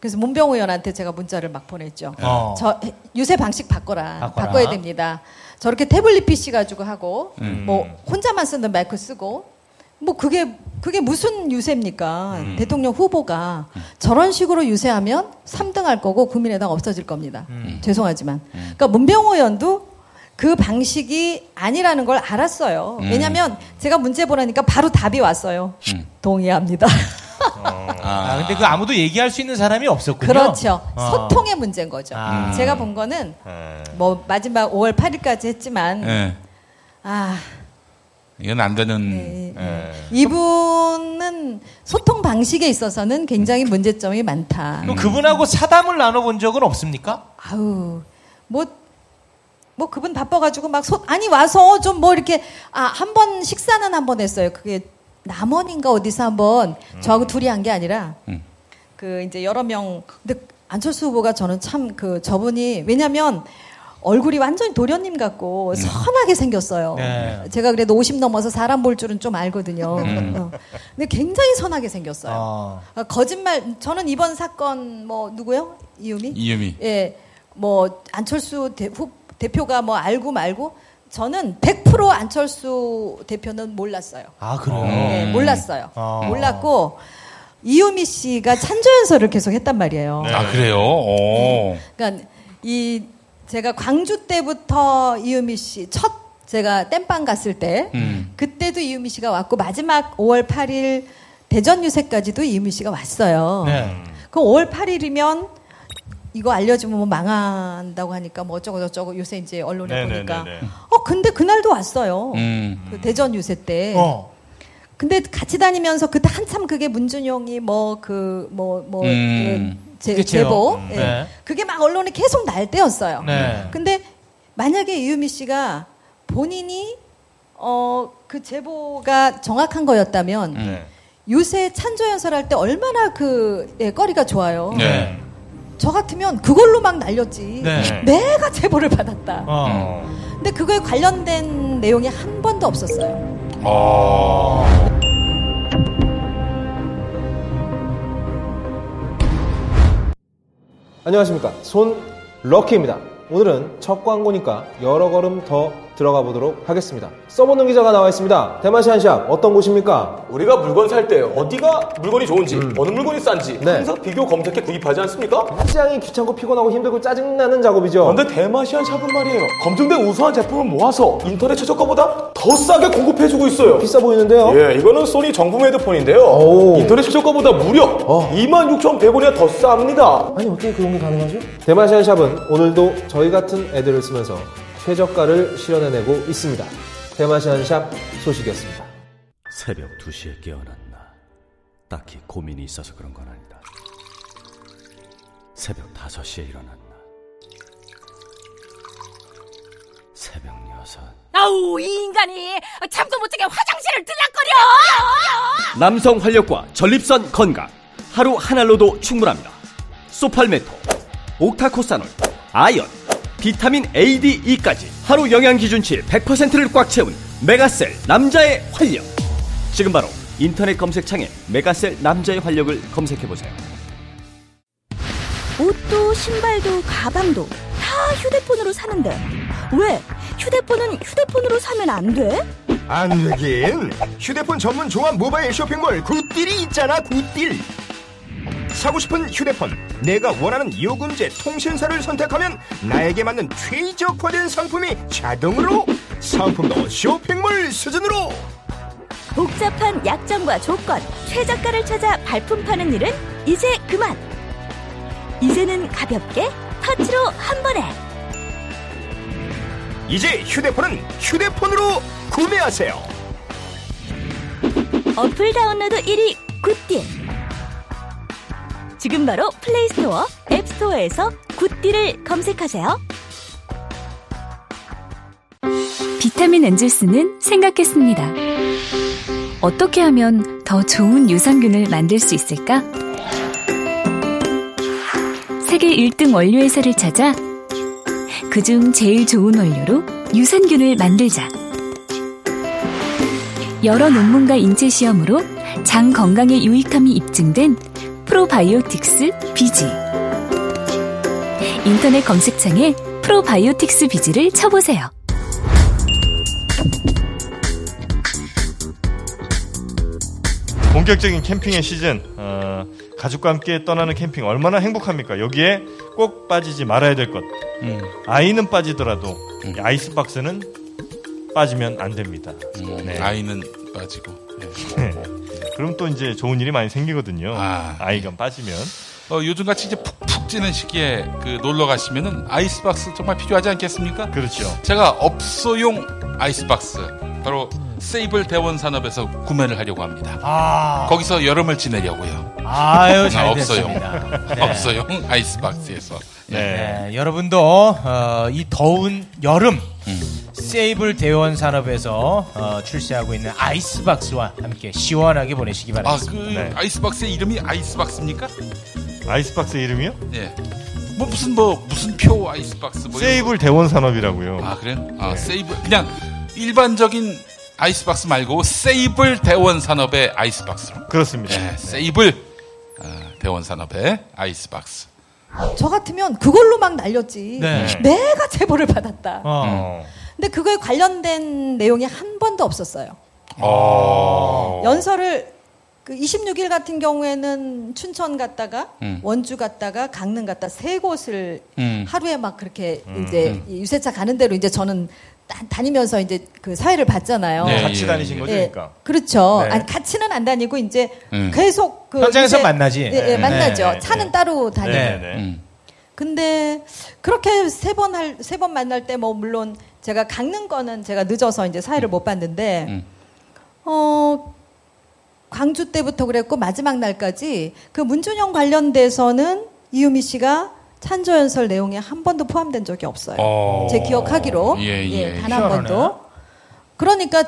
그래서 문병호 의원한테 제가 문자를 막 보냈죠. 어. 저 유세 방식 바꿔라. 바꿔라. 바꿔야 됩니다. 저렇게 태블릿 PC 가지고 하고 음. 뭐 혼자만 쓰는 마이크 쓰고 뭐 그게 그게 무슨 유세입니까? 음. 대통령 후보가 저런 식으로 유세하면 3등 할 거고 국민의당 없어질 겁니다. 음. 죄송하지만. 그러니까 문병호 의원도 그 방식이 아니라는 걸 알았어요. 음. 왜냐면 제가 문제 보내니까 바로 답이 왔어요. 음. 동의합니다. <laughs> 아, 근데 그 아무도 얘기할 수 있는 사람이 없었군요. 그렇죠. 어. 소통의 문제인 거죠. 아. 제가 본 거는 네. 뭐 마지막 5월 8일까지 했지만 네. 아 이건 안 되는. 네. 네. 이분은 소통 방식에 있어서는 굉장히 문제점이 많다. 그럼 그분하고 사담을 나눠본 적은 없습니까? 아우 뭐. 뭐 그분 바빠가지고 막 소, 아니 와서 좀 뭐 이렇게 아 한 번 식사는 한 번 했어요. 그게 남원인가 어디서 한번 저하고 둘이 한 게 아니라 음. 그 이제 여러 명 근데 안철수 후보가 저는 참 그 저분이 왜냐면 얼굴이 완전히 도련님 같고 선하게 생겼어요. 네. 제가 그래도 50 넘어서 사람 볼 줄은 좀 알거든요. 음. 어. 근데 굉장히 선하게 생겼어요. 어. 아, 거짓말 저는 이번 사건 뭐 누구요? 이유미? 이유미. 예. 뭐 안철수 대, 후, 대표가 뭐 알고 말고 저는 100% 안철수 대표는 몰랐어요. 아, 그래요? 예, 몰랐어요. 어. 몰랐고 이유미 씨가 찬조연설을 계속 했단 말이에요. 네. 아, 그래요? 오. 그러니까 이 제가 광주 때부터 이유미 씨 첫 제가 땜빵 갔을 때 음. 그때도 이유미 씨가 왔고 마지막 5월 8일 대전 유세까지도 이유미 씨가 왔어요. 네. 그럼 5월 8일이면 이거 알려주면 뭐 망한다고 하니까 뭐 어쩌고 저쩌고 요새 이제 언론에 네네네네. 보니까 어 근데 그날도 왔어요. 음. 그 대전 유세 때. 어. 근데 같이 다니면서 그때 한참 그게 문준용이 뭐 그 뭐뭐 음. 제, 그쵸. 제보 음. 예. 네. 그게 막 언론에 계속 날 때였어요. 네. 근데 만약에 이유미 씨가 본인이 어 그 제보가 정확한 거였다면 음. 요새 찬조 연설 할 때 얼마나 그 예, 거리가 좋아요. 네. 저 같으면 그걸로 막 날렸지. 네. 내가 제보를 받았다. 어. 근데 그거에 관련된 내용이 한 번도 없었어요. 어. 안녕하십니까. 손 럭키입니다. 오늘은 첫 광고니까 여러 걸음 더 들어가 보도록 하겠습니다. 써보는 기자가 나와 있습니다. 대마시안샵 어떤 곳입니까? 우리가 물건 살 때 어디가 물건이 좋은지 어느 물건이 싼지 네. 항상 비교 검색해 구입하지 않습니까? 굉장히 귀찮고 피곤하고 힘들고 짜증나는 작업이죠. 그런데 대마시안 샵은 말이에요 검증된 우수한 제품을 모아서 인터넷 최저가보다 더 싸게 공급해주고 있어요 비싸 보이는데요? 예, 이거는 소니 정품 헤드폰인데요 오. 인터넷 최저가보다 무려 26,100원이나 더 쌉니다 아니 어떻게 그런 게 가능하죠? 대마시안 샵은 오늘도 저희 같은 애들을 쓰면서 최저가를 실현해내고 있습니다. 대마시안샵 소식이었습니다. 새벽 2시에 깨어났나. 딱히 고민이 있어서 그런 건 아니다. 새벽 5시에 일어났나. 새벽 6. 아우 이 인간이 잠도 못 자게 화장실을 들락거려. 남성 활력과 전립선 건강. 하루 한 알로도 충분합니다. 소팔메토, 옥타코사놀, 아연, 비타민 A, D, E까지 하루 영양 기준치 100%를 꽉 채운 메가셀 남자의 활력. 지금 바로 인터넷 검색창에 메가셀 남자의 활력을 검색해 보세요. 옷도 신발도 가방도 다 휴대폰으로 사는데 왜 휴대폰은 휴대폰으로 사면 안 돼? 안 되긴 휴대폰 전문 종합 모바일 쇼핑몰 굿딜이 있잖아 굿딜 사고 싶은 휴대폰 내가 원하는 요금제 통신사를 선택하면 나에게 맞는 최적화된 상품이 자동으로 상품도 쇼핑몰 수준으로 복잡한 약정과 조건, 최저가를 찾아 발품 파는 일은 이제 그만. 이제는 가볍게 터치로 한 번에. 이제 휴대폰은 휴대폰으로 구매하세요 어플 다운로드 1위 굿딜. 지금 바로 플레이스토어, 앱스토어에서 굿딜을 검색하세요. 비타민 엔젤스는 생각했습니다. 어떻게 하면 더 좋은 유산균을 만들 수 있을까? 세계 1등 원료회사를 찾아 그중 제일 좋은 원료로 유산균을 만들자. 여러 논문과 인체 시험으로 장 건강에 유익함이 입증된 프로바이오틱스 비지. 인터넷 검색창에 프로바이오틱스 비지를 쳐보세요. 본격적인 캠핑의 시즌 어, 가족과 함께 떠나는 캠핑 얼마나 행복합니까? 여기에 꼭 빠지지 말아야 될 것. 음. 아이는 빠지더라도 이 아이스박스는 빠지면 안 됩니다. 네. 아이는 빠지고. 네. <laughs> 그럼 또 이제 좋은 일이 많이 생기거든요. 아. 이가 빠지면. 어, 요즘같이 이제 푹푹 찌는 시기에 그 놀러 가시면은 아이스박스 정말 필요하지 않겠습니까? 그렇죠. 제가 업소용 아이스박스 바로 세이블 대원 산업에서 구매를 하려고 합니다. 아. 거기서 여름을 지내려고요. 아유, 잘 업소용. 됐습니다. 네. <laughs> 업소용 아이스박스에서. 네, 여러분도 어, 이 더운 여름 세이블 대원 산업에서 어, 출시하고 있는 아이스박스와 함께 시원하게 보내시기 아, 바랍니다. 그 아이스박스의 이름이 아이스박스입니까? 아이스박스 이름이요? 예. 뭐 무슨 뭐 무슨 표 아이스박스 뭐 세이블 대원 산업이라고요. 아 그래요? 아 네. 세이블 그냥 일반적인 아이스박스 말고 세이블 대원 산업의 아이스박스로. 그렇습니다. 네, 세이블 아, 대원 산업의 아이스박스. 저 같으면 그걸로 막 날렸지. 네. 내가 제보를 받았다. 어. 근데 그거에 관련된 내용이 한 번도 없었어요. 어. 연설을 그 26일 같은 경우에는 춘천 갔다가 음. 원주 갔다가 강릉 갔다 세 곳을 음. 하루에 막 그렇게 음. 이제 이 유세차 가는 대로 이제 저는 다, 다니면서 이제 그 사회를 봤잖아요. 네, 같이 다니신 거죠, 예, 그러니까. 그렇죠. 네. 아니, 같이는 안 다니고 이제 음. 계속 그 현장에서 유세- 만나지. 예, 예, 네. 만나죠. 네, 차는 네. 따로 다니고. 네, 네. 음. 근데 그렇게 세 번 할 세 번 만날 때 뭐 물론 제가 강릉 거는 제가 늦어서 이제 사회를 못 봤는데 음. 어 광주 때부터 그랬고 마지막 날까지 그 문준영 관련돼서는 이유미 씨가 찬조 연설 내용에 한 번도 포함된 적이 없어요. 어. 제 기억하기로 예, 예. 단한 희한하네. 번도. 그러니까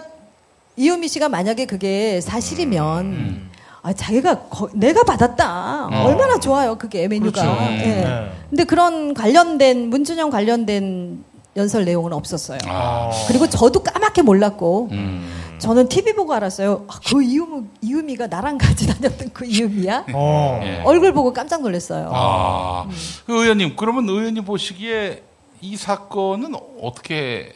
이유미 씨가 만약에 그게 사실이면 음. 아, 자기가 거- 내가 받았다. 어. 얼마나 좋아요, 그게 메뉴가. 그렇죠. 예. 네. 근데 그런 관련된 문준영 관련된 연설 내용은 없었어요. 아. 그리고 저도 까맣게 몰랐고 음. 저는 TV 보고 알았어요. 아, 그 이유, 이유미가 나랑 같이 다녔던 그 이유미야? <laughs> 어. 예. 얼굴 보고 깜짝 놀랐어요. 아, 음. 그 의원님 그러면 의원님 보시기에 이 사건은 어떻게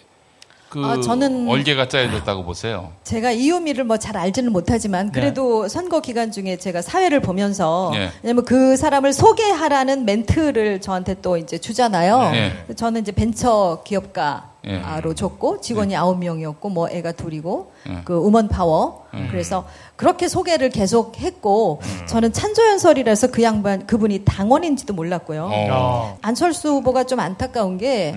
그 아, 저는- 얼개가 짜여졌다고 보세요? 제가 이유미를 뭐 잘 알지는 못하지만 네. 그래도 선거 기간 중에 제가 사회를 보면서 네. 왜냐면 그 사람을 소개하라는 멘트를 저한테 또 이제 주잖아요. 네. 저는 이제 벤처 기업가 로 네. 줬고 직원이 아홉 명이었고 뭐 애가 둘이고 네. 그 우먼 파워 음. 그래서 그렇게 소개를 계속 했고 저는 찬조연설이라서 그 양반 그분이 당원인지도 몰랐고요. 어. 안철수 후보가 좀 안타까운 게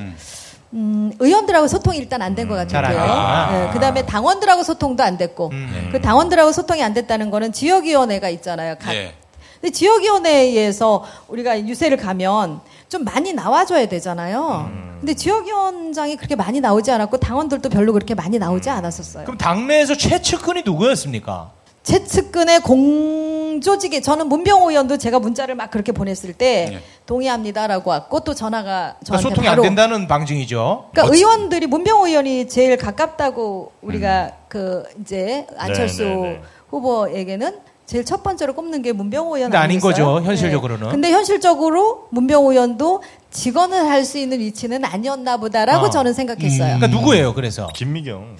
음, 의원들하고 소통이 일단 안 된것잘 같은데요. 안 됐구나. 네, 그 다음에 당원들하고 소통도 안 됐고 음. 그 당원들하고 소통이 안 됐다는 거는 지역위원회가 있잖아요. 각. 예. 근데 지역위원회에서 우리가 유세를 가면 좀 많이 나와줘야 되잖아요. 근데 지역위원장이 그렇게 많이 나오지 않았고 당원들도 별로 그렇게 많이 나오지 않았었어요. 그럼 당내에서 최측근이 누구였습니까? 제 측근의 공조직에 저는 문병호 의원도 제가 문자를 막 그렇게 보냈을 때 동의합니다라고 왔고 또 전화가 그러니까 저한테 소통이 바로 안 된다는 방증이죠. 그러니까 의원들이 문병호 의원이 제일 가깝다고 우리가 그 이제 안철수 네, 네, 네. 후보에게는 제일 첫 번째로 꼽는 게 문병호 의원 근데 아닌? 거죠, 현실적으로는. 네. 근데 현실적으로 문병호 의원도 직원을 할 수 있는 위치는 아니었나 보다라고 어. 저는 생각했어요. 그러니까 누구예요? 그래서 김미경.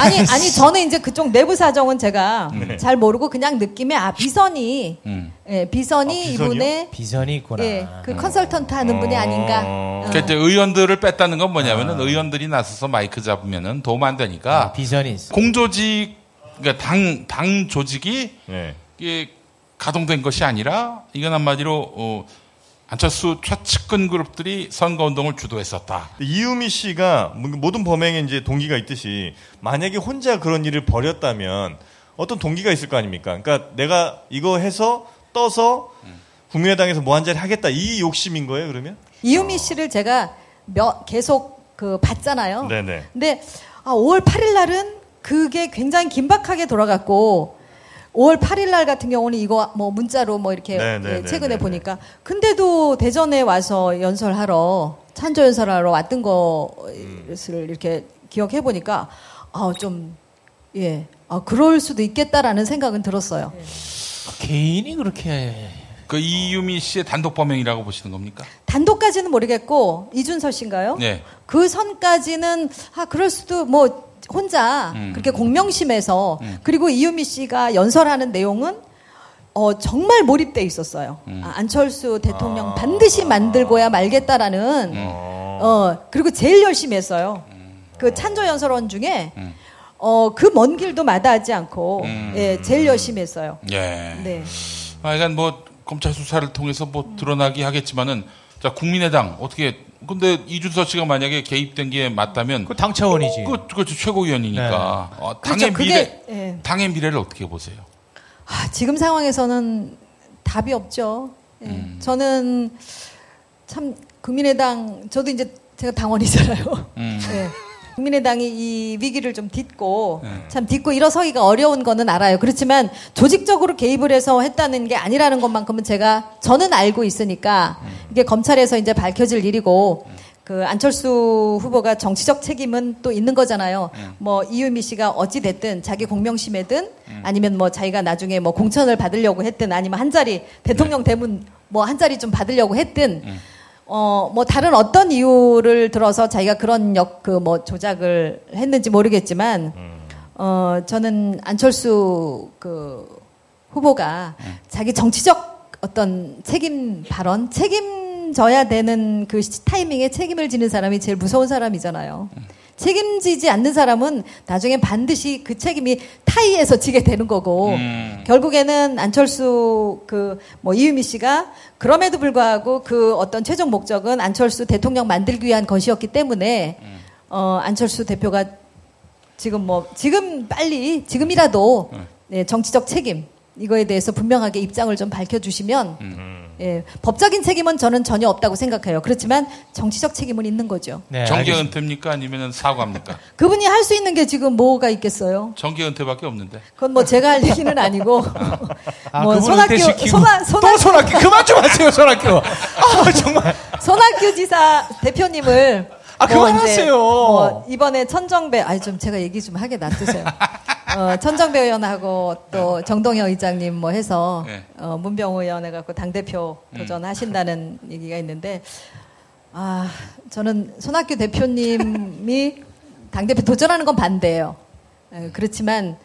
아니 아니 저는 이제 그쪽 내부 사정은 제가 네. 잘 모르고 그냥 느낌에 아 비선이 음. 예, 비선이 아? 이분의 비선이 있구나. 예, 그 컨설턴트 하는 분이 아닌가. 어. 그러니까 이제 의원들을 뺐다는 건 뭐냐면은 의원들이 나서서 마이크 잡으면은 도움 안 되니까 아, 비전이 있어. 공조직 그러니까 당, 당 조직이 네. 이게 가동된 것이 아니라 이건 한마디로 어, 안철수 최측근 그룹들이 선거 운동을 주도했었다. 이유미 씨가 모든 범행에 이제 동기가 있듯이 만약에 혼자 그런 일을 벌였다면 어떤 동기가 있을 거 아닙니까? 그러니까 내가 이거 해서 떠서 국민의당에서 뭐 한 자리 하겠다 이 욕심인 거예요, 그러면? 이유미 씨를 제가 몇, 계속 그 봤잖아요. 네네. 근데 아, 5월 8일 날은 그게 굉장히 긴박하게 돌아갔고 5월 8일 날 같은 경우는 이거 뭐 문자로 뭐 이렇게 네, 네, 예, 네, 최근에 네, 보니까 근데도 대전에 와서 연설하러 찬조 연설하러 왔던 것을 이렇게 기억해 보니까 아좀 예. 아 그럴 수도 있겠다라는 생각은 들었어요. 개인이 그렇게 그 이유미 씨의 단독 범행이라고 보시는 겁니까? 단독까지는 모르겠고 이준서 씨인가요? 네. 그 선까지는 아 그럴 수도 뭐 혼자 음. 그렇게 공명심에서 그리고 이유미 씨가 연설하는 내용은 어 정말 몰입돼 있었어요. 음. 아, 안철수 대통령 반드시 만들고야 말겠다라는 음. 어 그리고 제일 열심히 했어요. 그 찬조 연설원 중에 음. 어그 먼 길도 마다하지 않고 예 제일 열심히 했어요. 예. 네. 하여간 뭐 검찰 수사를 통해서 뭐 드러나기 하겠지만은 자 국민의당 어떻게 근데 이준서 씨가 만약에 개입된 게 맞다면 그 당 차원이지. 그 그렇죠 최고위원이니까 네. 어, 그렇죠. 당의 그게- 미래 예. 당의 미래를 어떻게 보세요? 아, 지금 상황에서는 답이 없죠. 예. 음. 저는 참 국민의당 저도 이제 제가 당원이잖아요. 음. 예. 국민의당이 이 위기를 좀 딛고 네. 참 딛고 일어서기가 어려운 거는 알아요. 그렇지만 조직적으로 개입을 해서 했다는 게 아니라는 것만큼은 제가 저는 알고 있으니까 음. 이게 검찰에서 이제 밝혀질 일이고 그 안철수 후보가 정치적 책임은 또 있는 거잖아요. 음. 뭐 이유미 씨가 어찌 됐든 자기 공명심에든 아니면 뭐 자기가 나중에 뭐 공천을 받으려고 했든 아니면 한 자리 대통령 대문 뭐 한 자리 좀 받으려고 했든 어, 뭐 다른 어떤 이유를 들어서 자기가 그런 역, 그 뭐 조작을 했는지 모르겠지만, 어, 저는 안철수 그 후보가 자기 정치적 어떤 책임 발언, 책임져야 되는 그 시- 타이밍에 책임을 지는 사람이 제일 무서운 사람이잖아요. 책임지지 않는 사람은 나중에 반드시 그 책임이 타이에서 지게 되는 거고 음. 결국에는 안철수 그 뭐 이유미 씨가 그럼에도 불구하고 그 어떤 최종 목적은 안철수 대통령 만들기 위한 것이었기 때문에 어 안철수 대표가 지금 뭐 지금 빨리 지금이라도 네, 정치적 책임 이거에 대해서 분명하게 입장을 좀 밝혀주시면 예, 법적인 책임은 저는 전혀 없다고 생각해요. 그렇지만 정치적 책임은 있는 거죠. 네, 정계 은퇴입니까 아니면 사과입니까? <laughs> 그분이 할 수 있는 게 지금 뭐가 있겠어요? 정계 은퇴밖에 없는데. 그건 뭐 제가 할 얘기는 아니고 <laughs> 아, 뭐 손학규 은퇴시키고 손학 손학 또 손학규 그만 좀 하세요 손학규. <laughs> 아 정말. 손학규 지사 대표님을 아, 뭐 그만 하세요. 이제 뭐 이번에 천정배 아니 좀 제가 얘기 좀 하게 놔두세요. 어, 천정배 의원하고 또 정동영 의장님 뭐 해서 네. 어, 문병호 의원 해갖고 당 대표 도전하신다는 얘기가 있는데 아 저는 손학규 대표님이 <laughs> 당 대표 도전하는 건 반대예요. 에, 그렇지만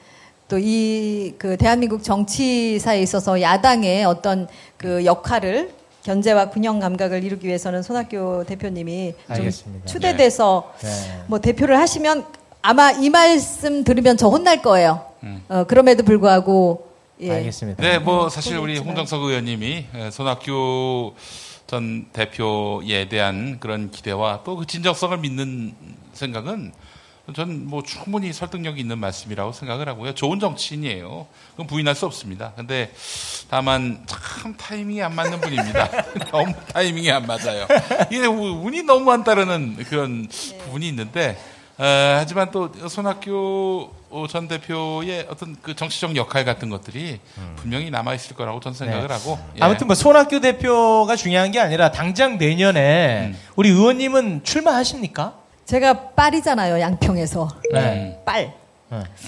또 이 그 대한민국 정치사에 있어서 야당의 어떤 그 역할을 견제와 균형 감각을 이루기 위해서는 손학규 대표님이 좀 알겠습니다. 추대돼서 네. 뭐 대표를 하시면 아마 이 말씀 들으면 저 혼날 거예요. 음. 어, 그럼에도 불구하고 예. 알겠습니다. 네, 뭐 사실 우리 홍정석 의원님이 에, 손학규 전 대표에 대한 그런 기대와 또 그 진정성을 믿는 생각은 전 뭐 충분히 설득력이 있는 말씀이라고 생각을 하고요. 좋은 정치인이에요. 그건 부인할 수 없습니다. 근데 다만 참 타이밍이 안 맞는 분입니다. <laughs> <laughs> 너무 타이밍이 안 맞아요. 이게 우- 운이 너무 안 따르는 그런 부분이 있는데 에, 하지만 또 손학규 전 대표의 어떤 그 정치적 역할 같은 것들이 분명히 남아 있을 거라고 저는 생각을 네. 하고 예. 아무튼 뭐 손학규 대표가 중요한 게 아니라 당장 내년에 음. 우리 의원님은 출마하십니까? 제가 빨이잖아요, 양평에서. 네. 빨.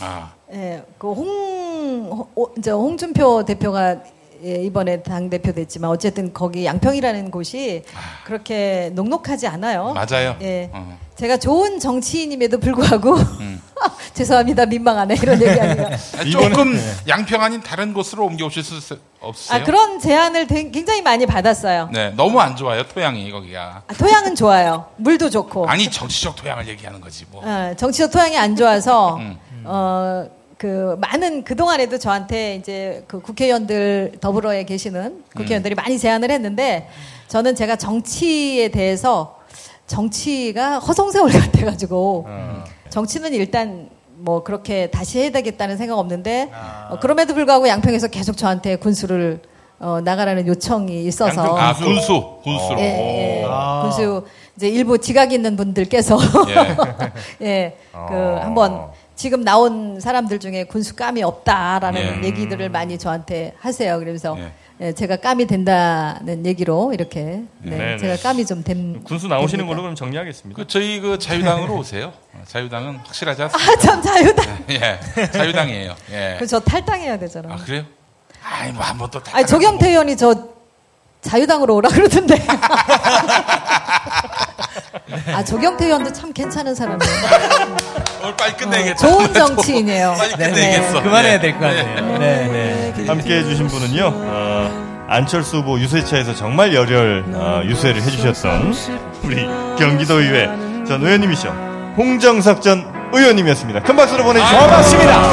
아. 예, 그 홍, 홍, 이제 홍준표 대표가 예, 이번에 당 대표 됐지만 어쨌든 거기 양평이라는 곳이 그렇게 녹록하지 않아요. 맞아요. 예. 어. 제가 좋은 정치인임에도 불구하고 음. <laughs> 죄송합니다. 민망하네. 이런 얘기하니까. <laughs> 조금 양평 아닌 다른 곳으로 옮겨오실 수 없으세요? 아, 그런 제안을 되- 굉장히 많이 받았어요. 네, 너무 안 좋아요 토양이 거기가. 아, 토양은 좋아요. 물도 좋고. 아니 정치적 토양을 얘기하는 거지 뭐. 어, 정치적 토양이 안 좋아서 음. 어, 그 많은 그 동안에도 저한테 이제 그 국회의원들 더불어에 계시는 국회의원들이 많이 제안을 했는데 저는 제가 정치에 대해서 정치가 허송세월 <laughs> 같아가지고 정치는 일단 뭐 그렇게 다시 해야 되겠다는 생각 없는데 어, 그럼에도 불구하고 양평에서 계속 저한테 군수를 어, 나가라는 요청이 있어서. 아 군수 군수로. 예, 예. 오. 군수 이제 일부 지각 있는 분들께서. 예, <laughs> 그 한번 지금 나온 사람들 중에 군수 감이 없다라는 예. 얘기들을 많이 저한테 하세요. 그러면서 예. 예, 제가 감이 된다는 얘기로 이렇게 네, 네네. 제가 감이 좀 된. 군수 나오시는 됩니다. 걸로 그럼 정리하겠습니다. 그 저희 그 자유당으로 오세요. 어, 자유당은 확실하지 않습니까? 아, 참 자유당. <laughs> 예, 자유당이에요. 예. 그저 탈당해야 되잖아. 아 그래요? 아이 뭐 한번 또. 아니 조경태 의원이 저 자유당으로 오라 그러던데. <laughs> 아 조경태 의원도 참 괜찮은 사람이에요. <laughs> 오늘 빨리 끝내겠다. 좋은 정치인이에요. <laughs> 빨리 네. 끝내겠어. 그만해야 될 것 같네요. 네, 네. 함께 해주신 분은요, 어, 안철수 후보 유세차에서 정말 열혈 어, 유세를 해주셨던 우리 경기도의회 전 의원님이시죠. 홍정석 전 의원님이었습니다. 큰 박수로 보내주시죠. 고맙습니다.